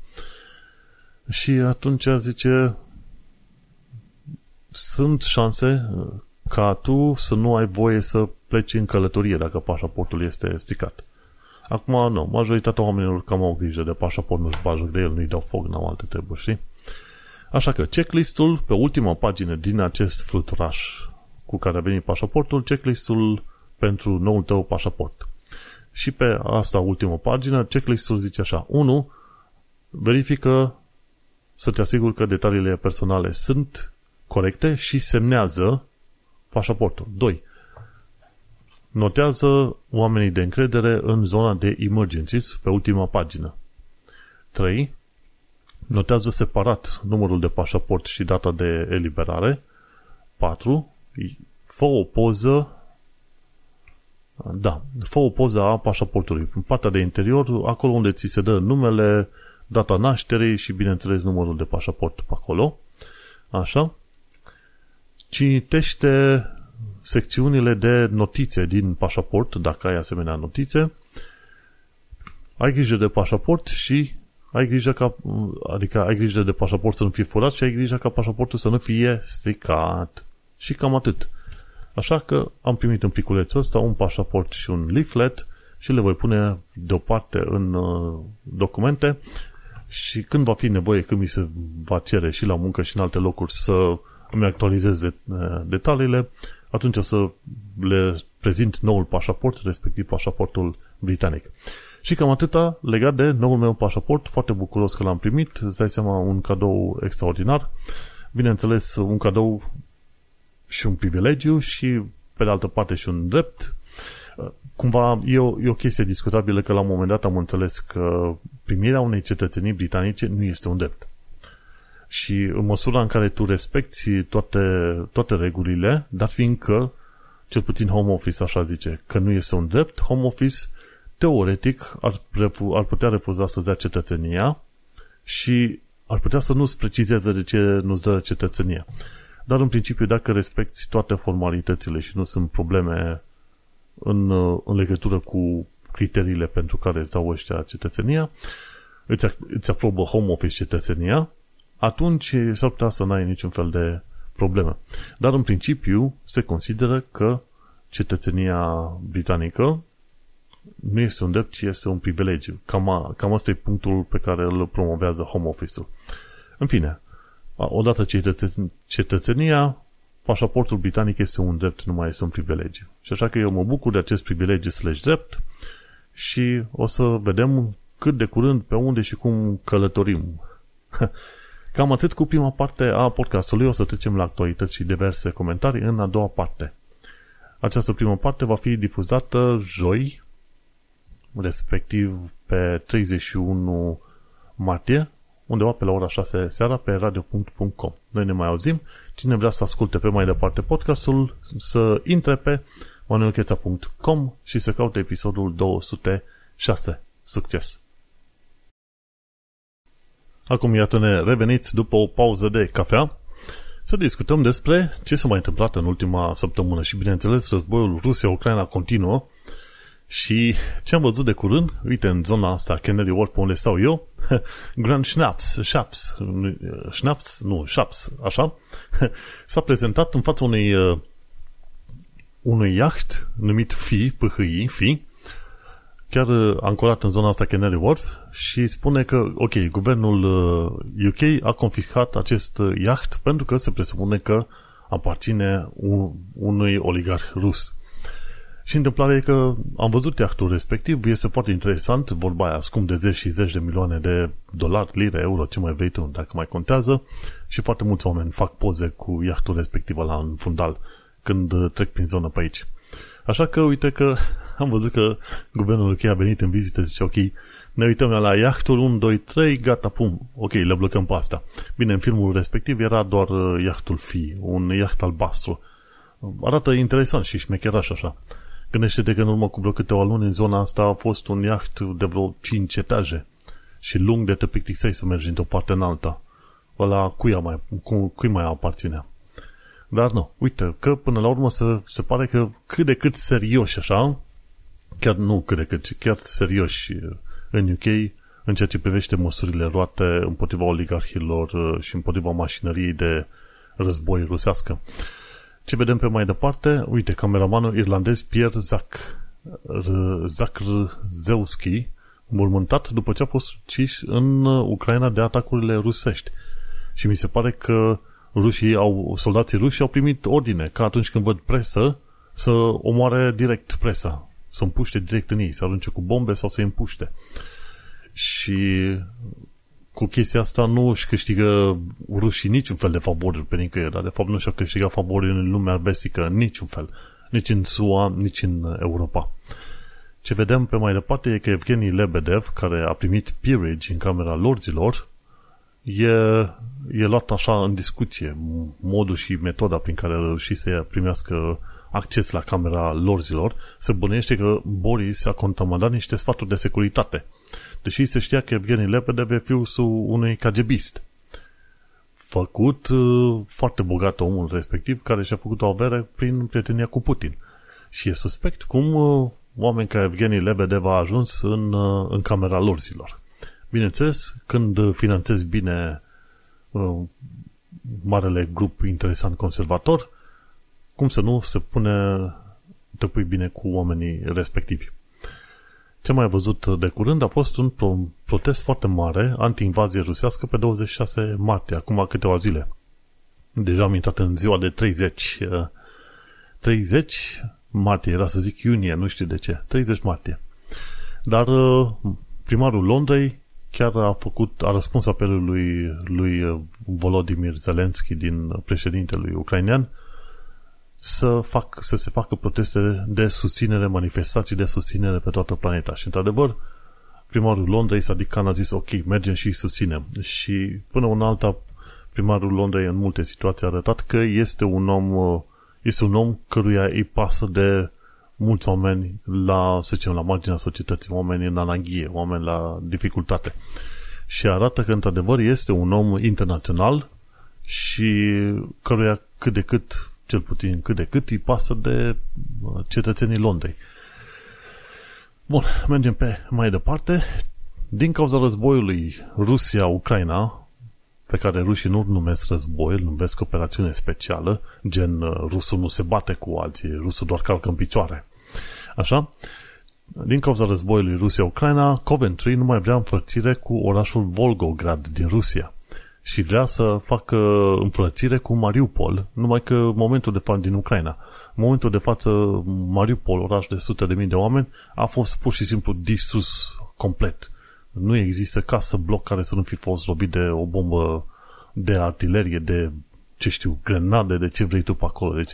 Speaker 2: Și atunci zice, sunt șanse ca tu să nu ai voie să pleci în călătorie dacă pașaportul este stricat. Acum, nu, majoritatea oamenilor cam au grijă de pașaport, nu-și bajă de el, nu-i dau foc, n-au alte treburi, știi? Așa că checklistul, pe ultima pagină din acest fluturaș cu care a venit pașaportul, checklistul pentru noul tău pașaport. Și pe asta ultimă pagină, checklistul zice așa. 1. Verifică să te asiguri că detaliile personale sunt corecte și semnează pașaportul. 2. Notează oamenii de încredere în zona de emergencies pe ultima pagină. 3 notează separat numărul de pașaport și data de eliberare. 4. Fă o poză da, fă o poză a pașaportului. În partea de interior, acolo unde ți se dă numele, data nașterii și, bineînțeles, numărul de pașaport pe acolo. Așa. Citește secțiunile de notițe din pașaport, dacă ai asemenea notițe. Ai grijă de pașaport și ai grijă ca, adică ai grijă de pașaport să nu fie furat și ai grijă ca pașaportul să nu fie stricat. Și cam atât. Așa că am primit în piculețul ăsta un pașaport și un leaflet și le voi pune deoparte în uh, documente și când va fi nevoie, când mi se va cere și la muncă și în alte locuri să îmi actualizez de, detaliile, atunci o să le prezint noul pașaport, respectiv pașaportul britanic. Și cam atâta legat de noul meu pașaport, foarte bucuros că l-am primit, îți dai seama un cadou extraordinar, bineînțeles un cadou și un privilegiu și pe de altă parte și un drept. Cumva e o, e o chestie discutabilă că la un moment dat am înțeles că primirea unei cetățenii britanice nu este un drept. Și în măsura în care tu respecti toate, toate regulile, dar fiindcă, cel puțin Home Office așa zice, că nu este un drept, Home Office teoretic ar, refu- ar putea refuza să dea cetățenia și ar putea să nu-ți precizeze de ce nu-ți dă cetățenia. Dar în principiu, dacă respecti toate formalitățile și nu sunt probleme în, în legătură cu criteriile pentru care îți dau ăștia cetățenia, îți, îți aprobă Home Office cetățenia, atunci s-ar putea să n-ai niciun fel de probleme. Dar în principiu se consideră că cetățenia britanică nu este un drept, ci este un privilegiu. Cam, a, cam asta e punctul pe care îl promovează Home Office-ul. În fine, odată cetăț- cetățenia, pașaportul britanic este un drept, nu mai este un privilegiu. Și așa că eu mă bucur de acest privilegiu slash drept și o să vedem cât de curând pe unde și cum călătorim. [LAUGHS] Cam atât cu prima parte a podcastului. O să trecem la actualități și diverse comentarii în a doua parte. Această primă parte va fi difuzată joi, respectiv pe 31 martie, undeva pe la ora 6 seara pe radio.com. Noi ne mai auzim. Cine vrea să asculte pe mai departe podcastul, să intre pe manuelcheța.com și să caute episodul 206. Succes! Acum iată-ne reveniți după o pauză de cafea să discutăm despre ce s-a mai întâmplat în ultima săptămână și bineînțeles războiul Rusia-Ucraina continuă și ce am văzut de curând, uite în zona asta Kennedy Wharf pe unde stau eu, [LAUGHS] Grand Schnaps, Schnaps, Schnaps, nu, Schnaps, așa, [LAUGHS] s-a prezentat în fața unei uh, unui yacht numit FI, PHI, FI, chiar uh, ancorat în zona asta Canary Wharf și spune că, ok, guvernul UK uh, a confiscat acest uh, yacht pentru că se presupune că aparține un, unui oligarh rus. Și întâmplarea e că am văzut iahtul respectiv, este foarte interesant, vorba aia scump de zeci și zeci de milioane de dolari, lire, euro, ce mai vei tu, dacă mai contează, și foarte mulți oameni fac poze cu iahtul respectiv la un fundal când trec prin zonă pe aici. Așa că uite că [LAUGHS] am văzut că guvernul UK a venit în vizită, zice ok, ne uităm la iahtul 1, 2, 3, gata, pum, ok, le blocăm pe asta. Bine, în filmul respectiv era doar uh, iahtul fi, un iaht albastru. Arată interesant și șmecheraș așa. Gândește-te că în urmă cu vreo câteva luni în zona asta a fost un iaht de vreo 5 etaje și lung de te plictiseai să mergi într-o parte în alta. Ăla cui, mai, cu, cui mai aparținea. Dar nu, uite, că până la urmă se, se pare că cât de cât serioși așa, chiar nu cât de cât, chiar serioși în UK în ceea ce privește măsurile luate împotriva oligarhilor uh, și împotriva mașinăriei de război rusească. Ce vedem pe mai departe? Uite, cameramanul irlandez Pierre Zac, Zeuski, mormântat după ce a fost ucis în Ucraina de atacurile rusești. Și mi se pare că rușii au, soldații ruși au primit ordine ca atunci când văd presă să omoare direct presa, să împuște direct în ei, să arunce cu bombe sau să îi împuște. Și cu chestia asta nu își câștigă rușii niciun fel de favoruri pe nicăieri, dar de fapt nu și-au câștigat favoruri în lumea vestică niciun fel, nici în SUA, nici în Europa. Ce vedem pe mai departe e că Evgeni Lebedev, care a primit peerage în Camera Lorzilor, e, e luat așa în discuție modul și metoda prin care a reușit să primească acces la camera lorzilor, se bănuiește că Boris a contramandat niște sfaturi de securitate. Deși se știa că Evgeni Lebedev e fiul unui KGBist. Făcut uh, foarte bogat omul respectiv, care și-a făcut o avere prin prietenia cu Putin. Și e suspect cum uh, oameni ca Evgeni Lebedev a ajuns în, uh, în camera lorzilor. Bineînțeles, când finanțezi bine uh, marele grup interesant conservator, cum să nu se pune, te pui bine cu oamenii respectivi. Ce mai văzut de curând a fost un protest foarte mare anti-invazie rusească pe 26 martie, acum câteva zile. Deja am intrat în ziua de 30. 30 uh, martie, era să zic iunie, nu știu de ce. 30 martie. Dar uh, primarul Londrei chiar a făcut, a răspuns apelului lui uh, Volodymyr Zelensky din președintelui ucrainean să, fac, să se facă proteste de susținere, manifestații de susținere pe toată planeta. Și, într-adevăr, primarul Londrei, Sadiq Khan, a zis, ok, mergem și susținem. Și până un alta, primarul Londrei în multe situații a arătat că este un om, uh, este un om căruia îi pasă de mulți oameni la, să zicem, la marginea societății, oameni în ananghie, oameni la dificultate. Și arată că, într-adevăr, este un om internațional și căruia cât de cât cel puțin cât de cât îi pasă de cetățenii Londrei. Bun, mergem pe mai departe. Din cauza războiului Rusia-Ucraina, pe care rușii nu numesc război, îl numesc operațiune specială, gen uh, rusul nu se bate cu alții, rusul doar calcă în picioare. Așa? Din cauza războiului Rusia-Ucraina, Coventry nu mai vrea înfărțire cu orașul Volgograd din Rusia și vrea să facă înfrățire cu Mariupol, numai că momentul de față din Ucraina, momentul de față Mariupol, oraș de sute de mii de oameni, a fost pur și simplu distrus complet. Nu există casă, bloc care să nu fi fost lovit de o bombă de artilerie, de, ce știu, grenade, de ce vrei tu pe acolo. Deci,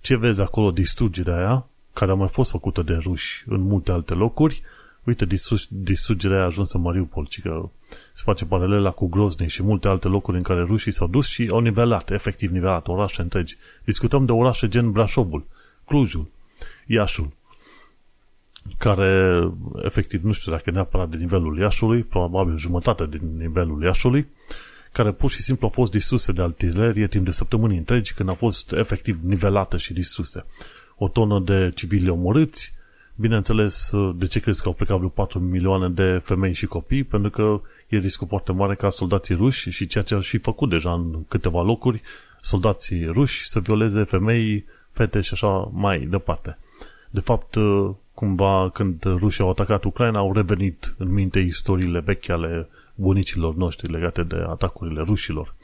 Speaker 2: ce vezi acolo, distrugerea aia, care a mai fost făcută de ruși în multe alte locuri, uite, distrugerea aia a ajuns în Mariupol, ci că se face paralela cu Grozny și multe alte locuri în care rușii s-au dus și au nivelat, efectiv nivelat, orașe întregi. Discutăm de orașe gen Brașovul, Clujul, Iașul, care, efectiv, nu știu dacă neapărat de nivelul Iașului, probabil jumătate din nivelul Iașului, care pur și simplu au fost distruse de artilerie timp de săptămâni întregi, când au fost efectiv nivelate și distruse. O tonă de civili omorâți, bineînțeles, de ce crezi că au plecat vreo 4 milioane de femei și copii? Pentru că e riscul foarte mare ca soldații ruși și ceea ce au și făcut deja în câteva locuri, soldații ruși să violeze femei, fete și așa mai departe. De fapt, cumva, când rușii au atacat Ucraina, au revenit în minte istoriile vechi ale bunicilor noștri legate de atacurile rușilor.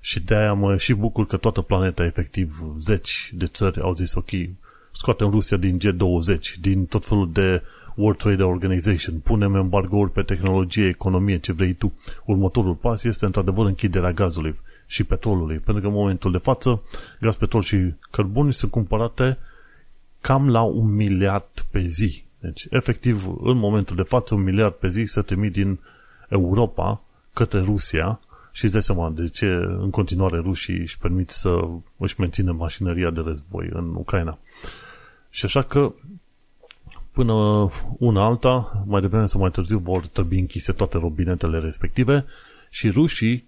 Speaker 2: Și de aia mă și bucur că toată planeta, efectiv, zeci de țări au zis, ok, scoatem Rusia din G20, din tot felul de World Trade Organization, punem embargouri pe tehnologie, economie, ce vrei tu. Următorul pas este într-adevăr închiderea gazului și petrolului, pentru că în momentul de față gaz, petrol și cărbuni sunt cumpărate cam la un miliard pe zi. Deci, efectiv, în momentul de față, un miliard pe zi se trimit din Europa către Rusia și îți dai seama de ce în continuare rușii își permit să își mențină mașinăria de război în Ucraina. Și așa că până una alta, mai devreme sau mai târziu vor trebui închise toate robinetele respective și rușii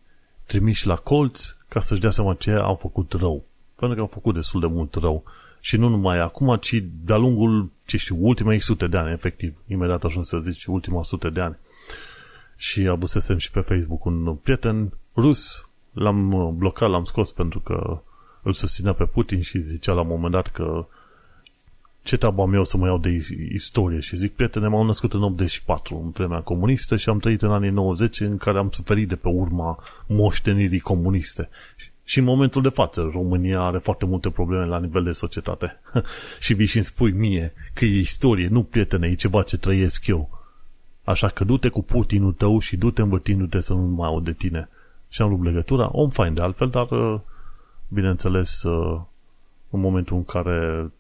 Speaker 2: trimiși la colț ca să-și dea seama ce au făcut rău. Pentru că au făcut destul de mult rău. Și nu numai acum, ci de-a lungul, ce știu, ultimei sute de ani, efectiv. Imediat ajuns să zici ultima sute de ani. Și avusesem și pe Facebook un prieten rus, l-am blocat, l-am scos pentru că îl susținea pe Putin și zicea la un moment dat că ce treaba meu să mă iau de istorie și zic, prietene, m-am născut în 84, în vremea comunistă și am trăit în anii 90 în care am suferit de pe urma moștenirii comuniste. Și în momentul de față, România are foarte multe probleme la nivel de societate. [LAUGHS] și vii și îmi spui mie că e istorie, nu prietene, e ceva ce trăiesc eu. Așa că du-te cu Putinul tău și du-te învățindu-te să nu mai au de tine. Și am rupt legătura, om fain de altfel, dar uh, bineînțeles uh, în momentul în care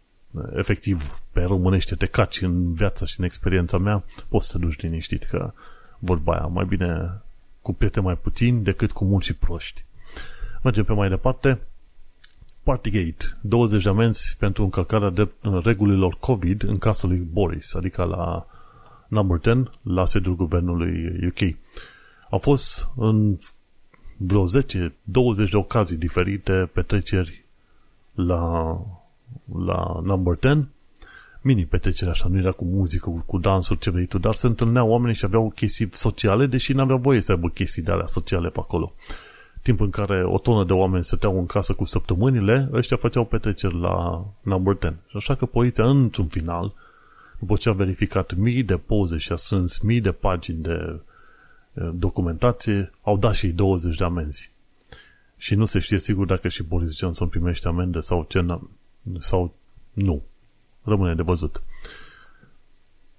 Speaker 2: efectiv pe românește te caci în viața și în experiența mea, poți să te duci liniștit că vorba aia, mai bine cu prieteni mai puțin decât cu mulți și proști. Mergem pe mai departe. Partygate. 20 de amenzi pentru încălcarea de regulilor COVID în casa lui Boris, adică la number 10, la sediul guvernului UK. Au fost în vreo 10-20 de ocazii diferite petreceri la la Number 10, mini petrecere așa, nu era cu muzică, cu, cu dansuri, ce vrei tu, dar se întâlneau oamenii și aveau chestii sociale, deși nu aveau voie să aibă chestii de alea sociale pe acolo. Timp în care o tonă de oameni stăteau în casă cu săptămânile, ăștia făceau petreceri la Number 10. Și așa că poliția, într-un final, după ce a verificat mii de poze și a strâns mii de pagini de documentație, au dat și 20 de amenzi. Și nu se știe sigur dacă și Boris Johnson primește amendă sau, ce sau nu. Rămâne de văzut.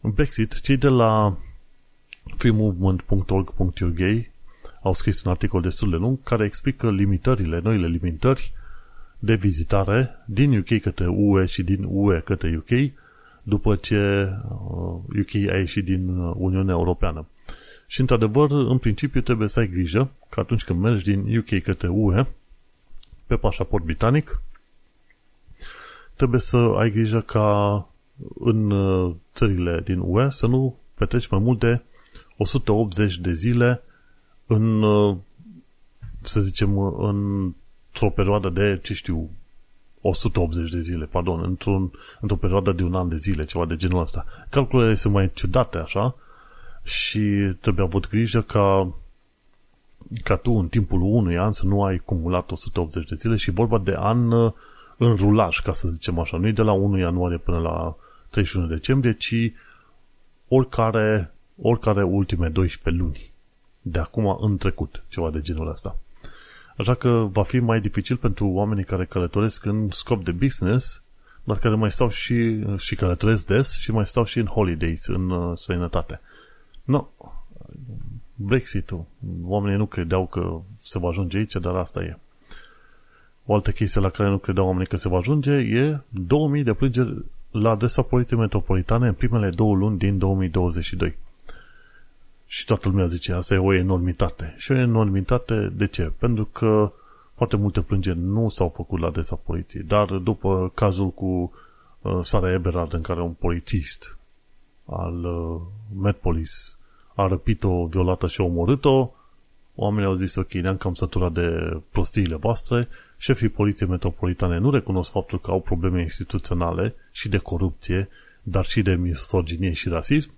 Speaker 2: În Brexit, cei de la freemovement.org.uk au scris un articol destul de lung care explică limitările, noile limitări de vizitare din UK către UE și din UE către UK după ce UK uh, a ieșit din uh, Uniunea Europeană. Și într-adevăr, în principiu trebuie să ai grijă că atunci când mergi din UK către UE pe pașaport britanic, trebuie să ai grijă ca în uh, țările din UE să nu petreci mai mult de 180 de zile în, să zicem, într-o perioadă de, ce știu, 180 de zile, pardon, într-un, într-o perioadă de un an de zile, ceva de genul ăsta. Calculele sunt mai ciudate așa și trebuie avut grijă ca ca tu în timpul unui an să nu ai cumulat 180 de zile și vorba de an uh, în rulaj, ca să zicem așa. Nu e de la 1 ianuarie până la 31 decembrie, ci oricare, oricare ultime 12 luni de acum în trecut, ceva de genul ăsta. Așa că va fi mai dificil pentru oamenii care călătoresc în scop de business, dar care mai stau și, și călătoresc des și mai stau și în holidays, în uh, străinătate. No, Brexit-ul. Oamenii nu credeau că se va ajunge aici, dar asta e. O altă chestie la care nu credeau oamenii că se va ajunge e 2000 de plângeri la adresa Poliției Metropolitane în primele două luni din 2022. Și toată lumea zice, asta e o enormitate. Și o enormitate de ce? Pentru că foarte multe plângeri nu s-au făcut la adresa poliției, dar după cazul cu uh, Sara Eberhard în care un polițist al uh, Medpolis a răpit-o, violat și a omorât-o, oamenii au zis, ok, ne-am cam săturat de prostiile voastre, șefii poliției metropolitane nu recunosc faptul că au probleme instituționale și de corupție, dar și de misoginie și rasism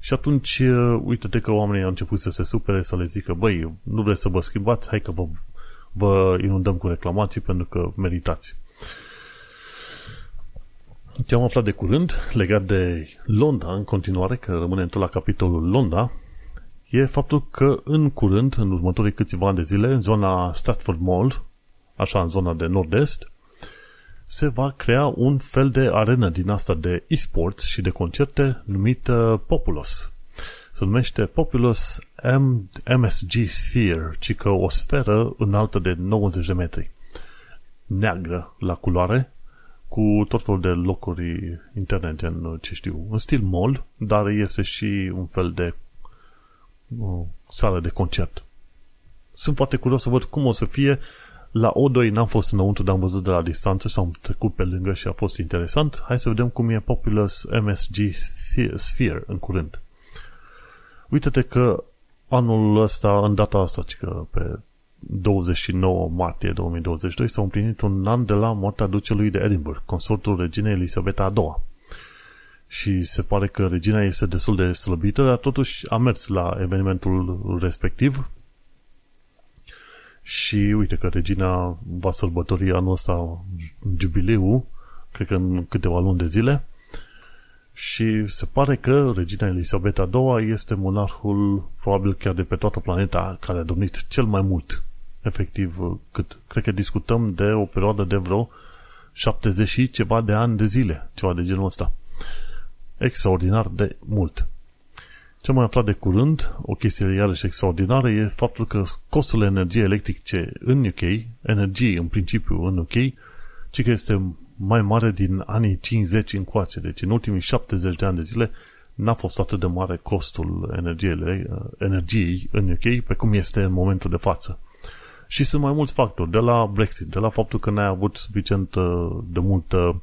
Speaker 2: și atunci, uh, uite-te că oamenii au început să se supere, să le zică, băi, nu vreți să vă schimbați, hai că vă, vă inundăm cu reclamații pentru că meritați. Ce am aflat de curând, legat de Londra, în continuare, că rămânem tot la capitolul Londra, e faptul că în curând, în următorii câțiva ani de zile, în zona Stratford Mall, așa în zona de nord-est, se va crea un fel de arenă din asta de e-sports și de concerte numită Populous. Se numește Populous M- MSG Sphere, ci că o sferă înaltă de 90 de metri. Neagră la culoare, cu tot felul de locuri interne, gen, ce știu, în stil mall, dar este și un fel de uh, sală de concert. Sunt foarte curios să văd cum o să fie la O2 n-am fost înăuntru, dar am văzut de la distanță și am trecut pe lângă și a fost interesant. Hai să vedem cum e Populous MSG Sphere în curând. Uite-te că anul ăsta, în data asta, că pe 29 martie 2022 s-a împlinit un an de la moartea ducelui de Edinburgh, consortul reginei Elisabeta II. Și se pare că regina este destul de slăbită, dar totuși a mers la evenimentul respectiv și uite că regina va sărbători anul ăsta jubileu, cred că în câteva luni de zile. Și se pare că regina Elisabeta II este monarhul probabil chiar de pe toată planeta care a domnit cel mai mult. Efectiv, cât cred că discutăm de o perioadă de vreo 70 și ceva de ani de zile, ceva de genul ăsta. Extraordinar de mult. Ce am mai aflat de curând, o chestie iarăși extraordinară, e faptul că costul energiei electrice în UK, energie în principiu în UK, ci că este mai mare din anii 50 încoace. Deci în ultimii 70 de ani de zile n-a fost atât de mare costul energiei, energiei în UK pe cum este în momentul de față. Și sunt mai mulți factori, de la Brexit, de la faptul că n-ai avut suficient uh, de multă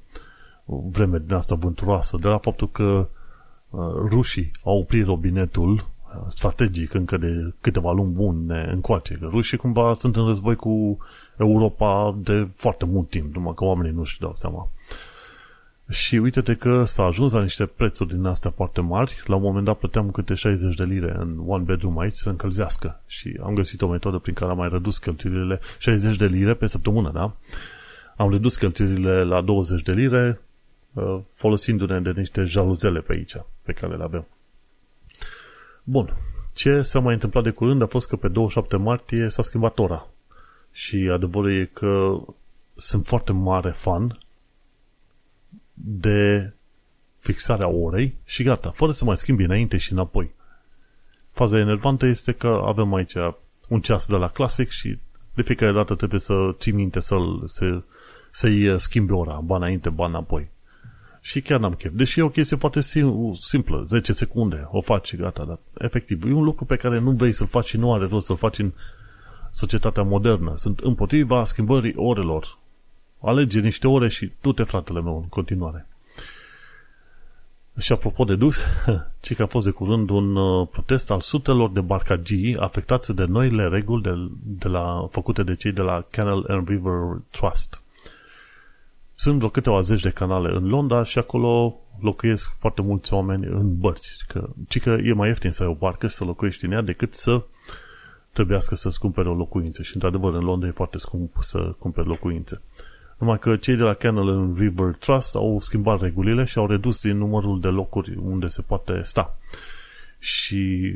Speaker 2: vreme din asta vânturoasă, de la faptul că Uh, rușii au oprit robinetul uh, strategic încă de câteva luni bune încoace. Că rușii cumva sunt în război cu Europa de foarte mult timp, numai că oamenii nu și dau seama. Și uite-te că s-a ajuns la niște prețuri din astea foarte mari. La un moment dat plăteam câte 60 de lire în one bedroom aici să încălzească. Și am găsit o metodă prin care am mai redus cheltuielile 60 de lire pe săptămână, da? Am redus cheltuielile la 20 de lire, Uh, folosindu-ne de niște jaluzele pe aici, pe care le avem. Bun. Ce s-a mai întâmplat de curând a fost că pe 27 martie s-a schimbat ora. Și adevărul e că sunt foarte mare fan de fixarea orei și gata, fără să mai schimbi înainte și înapoi. Faza enervantă este că avem aici un ceas de la Classic și de fiecare dată trebuie să ții minte să-l, să, să-i schimbi ora, ba înainte, ba înapoi. Și chiar n-am chef. Deși e o chestie foarte simplă, 10 secunde, o faci și gata, dar efectiv, e un lucru pe care nu vrei să-l faci și nu are rost să-l faci în societatea modernă. Sunt împotriva schimbării orelor. Alege niște ore și tu te fratele meu în continuare. Și apropo de dus, [LAUGHS] ci că a fost de curând un uh, protest al sutelor de barcagii afectați de noile reguli de, de la, făcute de cei de la Canal and River Trust. Sunt vreo câteva zeci de canale în Londra și acolo locuiesc foarte mulți oameni în bărci. Că, ci că e mai ieftin să ai o barcă și să locuiești în ea decât să trebuiască să-ți cumpere o locuință. Și într-adevăr în Londra e foarte scump să cumperi locuințe. Numai că cei de la Canal and River Trust au schimbat regulile și au redus din numărul de locuri unde se poate sta. Și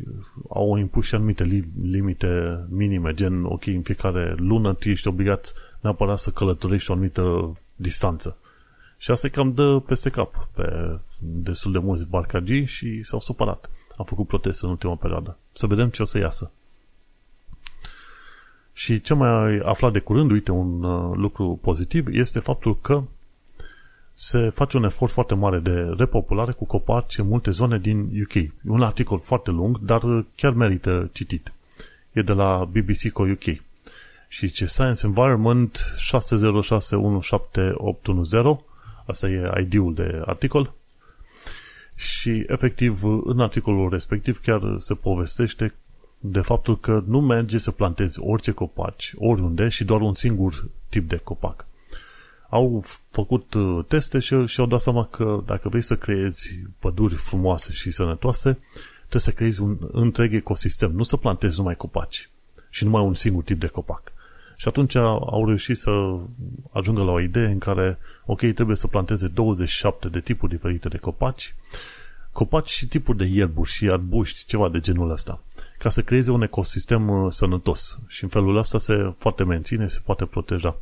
Speaker 2: au impus și anumite limite minime, gen, ok, în fiecare lună tu ești obligat neapărat să călătorești o anumită distanță. Și asta e cam dă peste cap pe destul de mulți barcagii și s-au supărat. Au făcut proteste în ultima perioadă. Să vedem ce o să iasă. Și ce mai aflat de curând, uite, un uh, lucru pozitiv, este faptul că se face un efort foarte mare de repopulare cu copaci în multe zone din UK. E un articol foarte lung, dar chiar merită citit. E de la BBC Co UK. Și ce Science Environment 6061710, asta e ID-ul de articol, și efectiv în articolul respectiv chiar se povestește de faptul că nu merge să plantezi orice copaci, oriunde și doar un singur tip de copac. Au făcut uh, teste și, și au dat seama că dacă vrei să creezi păduri frumoase și sănătoase, trebuie să creezi un întreg ecosistem, nu să plantezi numai copaci și numai un singur tip de copac. Și atunci au reușit să ajungă la o idee în care, ok, trebuie să planteze 27 de tipuri diferite de copaci, copaci și tipuri de ierburi și arbuști, ceva de genul ăsta ca să creeze un ecosistem uh, sănătos. Și în felul ăsta se poate menține, se poate proteja.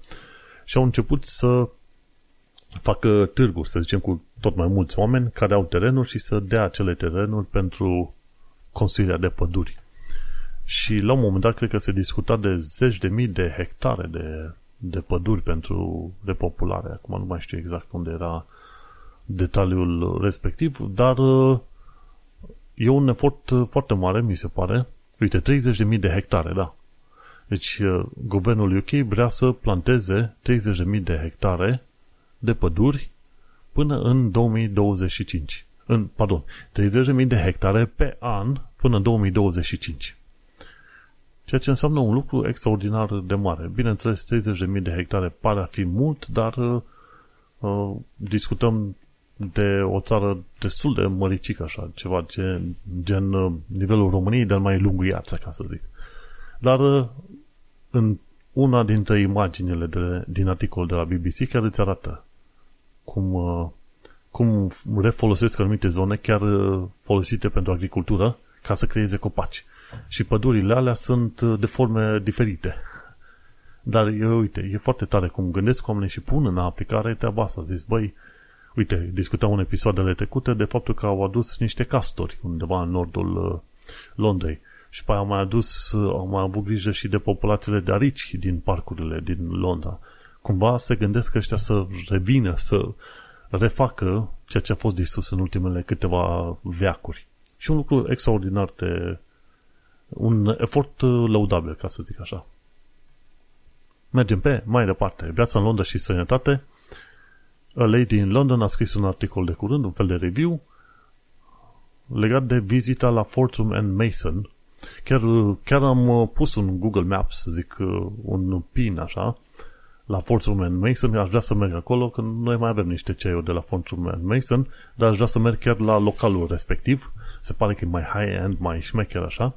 Speaker 2: Și au început să facă târguri, să zicem, cu tot mai mulți oameni care au terenuri și să dea acele terenuri pentru construirea de păduri. Și la un moment dat cred că se discuta de zeci de mii de hectare de, de păduri pentru repopulare. Acum nu mai știu exact unde era detaliul respectiv, dar uh, e un efort uh, foarte mare, mi se pare. Uite, 30.000 de hectare, da. Deci, uh, guvernul UK vrea să planteze 30.000 de hectare de păduri până în 2025. În, pardon, 30.000 de hectare pe an până în 2025. Ceea ce înseamnă un lucru extraordinar de mare. Bineînțeles, 30.000 de hectare pare a fi mult, dar uh, uh discutăm de o țară destul de măricică, așa, ceva gen, gen uh, nivelul României, dar mai lunguiață, ca să zic. Dar uh, în una dintre imaginile de, din articolul de la BBC chiar îți arată cum, uh, cum refolosesc anumite zone chiar folosite pentru agricultură ca să creeze copaci. Și pădurile alea sunt de forme diferite. Dar, uite, e foarte tare cum gândesc oamenii și pun în aplicare treaba asta. Zici, băi, Uite, discutam în episoadele trecute de faptul că au adus niște castori undeva în nordul uh, Londrei. Și pe aia au mai adus, uh, au mai avut grijă și de populațiile de arici din parcurile din Londra. Cumva se gândesc că ăștia să revină, să refacă ceea ce a fost distrus în ultimele câteva veacuri. Și un lucru extraordinar de... un efort uh, laudabil, ca să zic așa. Mergem pe mai departe. Viața în Londra și sănătate A Lady in London a scris un articol de curând, un fel de review, legat de vizita la Fortune and Mason. Chiar, chiar am uh, pus un Google Maps, zic, uh, un pin așa, la Fortune and Mason, aș vrea să merg acolo, că noi mai avem niște ceiuri de la Fortune and Mason, dar aș vrea să merg chiar la localul respectiv, se pare că e mai high-end, mai șmecher așa,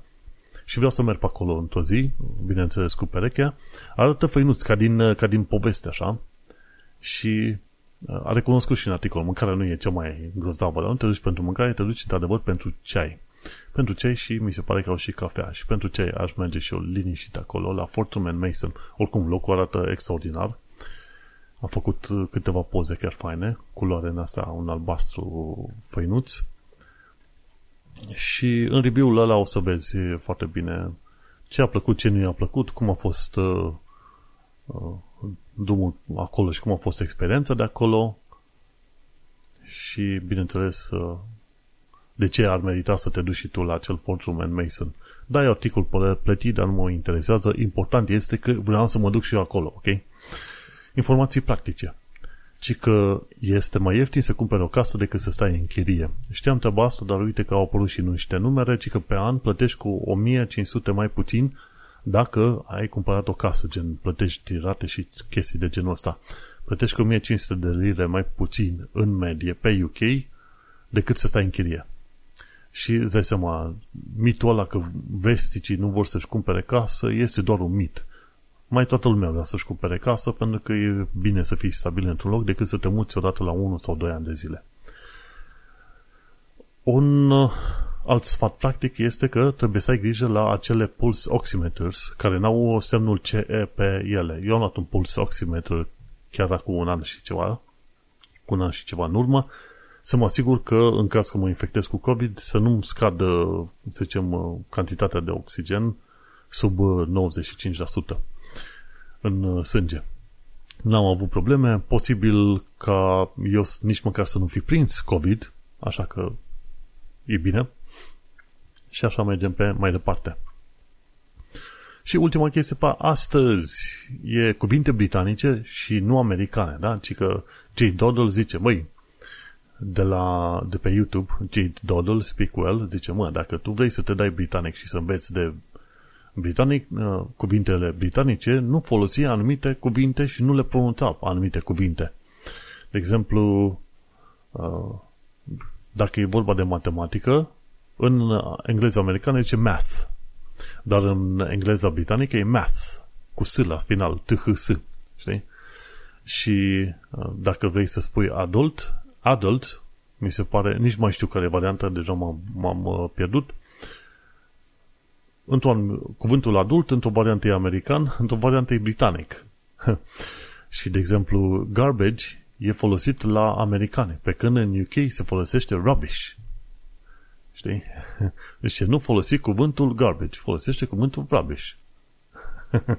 Speaker 2: și vreau să merg pe acolo într-o zi, bineînțeles cu perechea, arată făinuți ca din, ca din poveste așa, și a recunoscut și în articol, mâncarea nu e cea mai grozavă, dar nu te duci pentru mâncare, te duci într-adevăr pentru ceai. Pentru cei și mi se pare că au și cafea. Și pentru cei aș merge și eu liniștit acolo, la Fortune Mason. Oricum, locul arată extraordinar. Am făcut câteva poze chiar faine, culoare în asta, un albastru făinuț. Și în review-ul ăla o să vezi foarte bine ce a plăcut, ce nu i-a plăcut, cum a fost uh, uh, drumul acolo și cum a fost experiența de acolo și, bineînțeles, uh, de ce ar merita să te duci și tu la acel Fortune and Mason. Da, e articol plătit, dar nu mă interesează. Important este că vreau să mă duc și eu acolo, ok? Informații practice. Ci că este mai ieftin să cumperi o casă decât să stai în chirie. Știam treaba asta, dar uite că au apărut și niște numere, ci că pe an plătești cu 1500 mai puțin dacă ai cumpărat o casă, gen plătești rate și chestii de genul ăsta. Plătești cu 1500 de lire mai puțin în medie pe UK decât să stai în chirie. Și îți dai seama, mitul ăla că vesticii nu vor să-și cumpere casă este doar un mit. Mai toată lumea vrea să-și cumpere casă pentru că e bine să fii stabil într-un loc decât să te muți odată la 1 sau 2 ani de zile. Un uh, alt sfat practic este că trebuie să ai grijă la acele pulse oximeters care n-au semnul CE pe ele. Eu am luat un pulse oximeter chiar acum un an și ceva, cu un an și ceva în urmă, să mă asigur că în caz că mă infectez cu COVID să nu scadă, să zicem, uh, cantitatea de oxigen sub 95% uh, în uh, sânge. N-am avut probleme, posibil ca eu nici măcar să nu fi prins COVID, așa că e bine. Și așa mergem pe mai departe. Și ultima chestie pe astăzi e cuvinte britanice și nu americane, da? Ci că Jay Doddle zice, măi, de, la, de pe YouTube, Jade Doddle, Speak Well, zice, mă, dacă tu vrei să te dai britanic și să înveți de britanic, uh, cuvintele britanice, nu folosi anumite cuvinte și nu le pronunța anumite cuvinte. De exemplu, uh, dacă e vorba de matematică, în engleza americană zice math, dar în engleza britanică e math, cu s la final, t h s știi? Și uh, dacă vrei să spui adult, adult, mi se pare, nici mai știu care e varianta, deja m-am, m-am uh, pierdut. Într-un, cuvântul adult, într-o variantă e american, într-o variantă e britanic. [LAUGHS] și, de exemplu, garbage e folosit la americane, pe când în UK se folosește rubbish. Știi? [LAUGHS] Deci nu folosi cuvântul garbage, folosește cuvântul rubbish. [LAUGHS]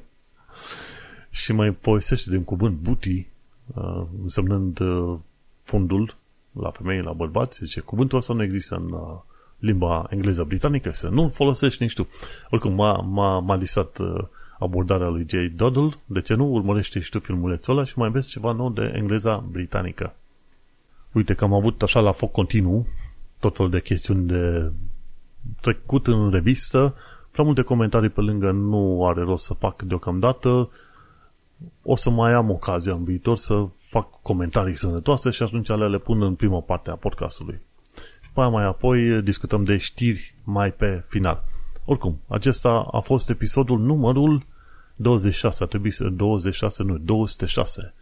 Speaker 2: și mai folosește din cuvânt booty, uh, însemnând uh, fundul la femei, la bărbați, zice, cuvântul ăsta nu există în uh, limba engleză britanică, să nu-l folosești nici tu. Oricum, m-a, m-a, m-a lisat uh, abordarea lui Jay Doddle, de ce nu urmărește și tu filmulețul ăla și mai vezi ceva nou de engleza britanică. Uite că am avut așa la foc continuu tot felul de chestiuni de trecut în revistă, prea multe comentarii pe lângă nu are rost să fac deocamdată, o să mai am ocazia în viitor să fac comentarii sănătoase și atunci le, le pun în prima parte a podcastului. Și pe mai apoi discutăm de știri mai pe final. Oricum, acesta a fost episodul numărul 26, a trebuit să 26, nu, 206.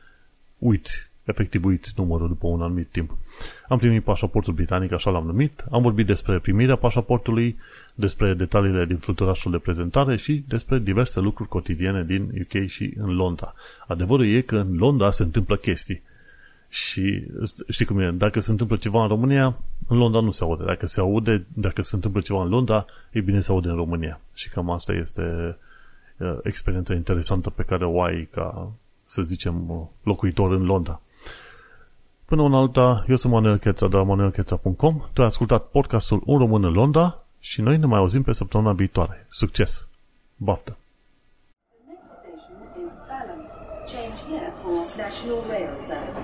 Speaker 2: Uit efectiv uit numărul după un anumit timp. Am primit pașaportul britanic, așa l-am numit, am vorbit despre primirea pașaportului, despre detaliile din fluturașul de prezentare și despre diverse lucruri cotidiene din UK și în Londra. Adevărul e că în Londra se întâmplă chestii. Și știi cum e, dacă se întâmplă ceva în România, în Londra nu se aude. Dacă se aude, dacă se întâmplă ceva în Londra, e bine să aude în România. Și cam asta este uh, experiența interesantă pe care o ai ca, să zicem, locuitor în Londra. Până una alta, eu sunt Manuel Cheța de la manuelcheța.com, tu ai ascultat podcastul Un Român în Londra și noi ne mai auzim pe săptămâna viitoare. Succes! Baftă!
Speaker 1: Change here for National Rail Service.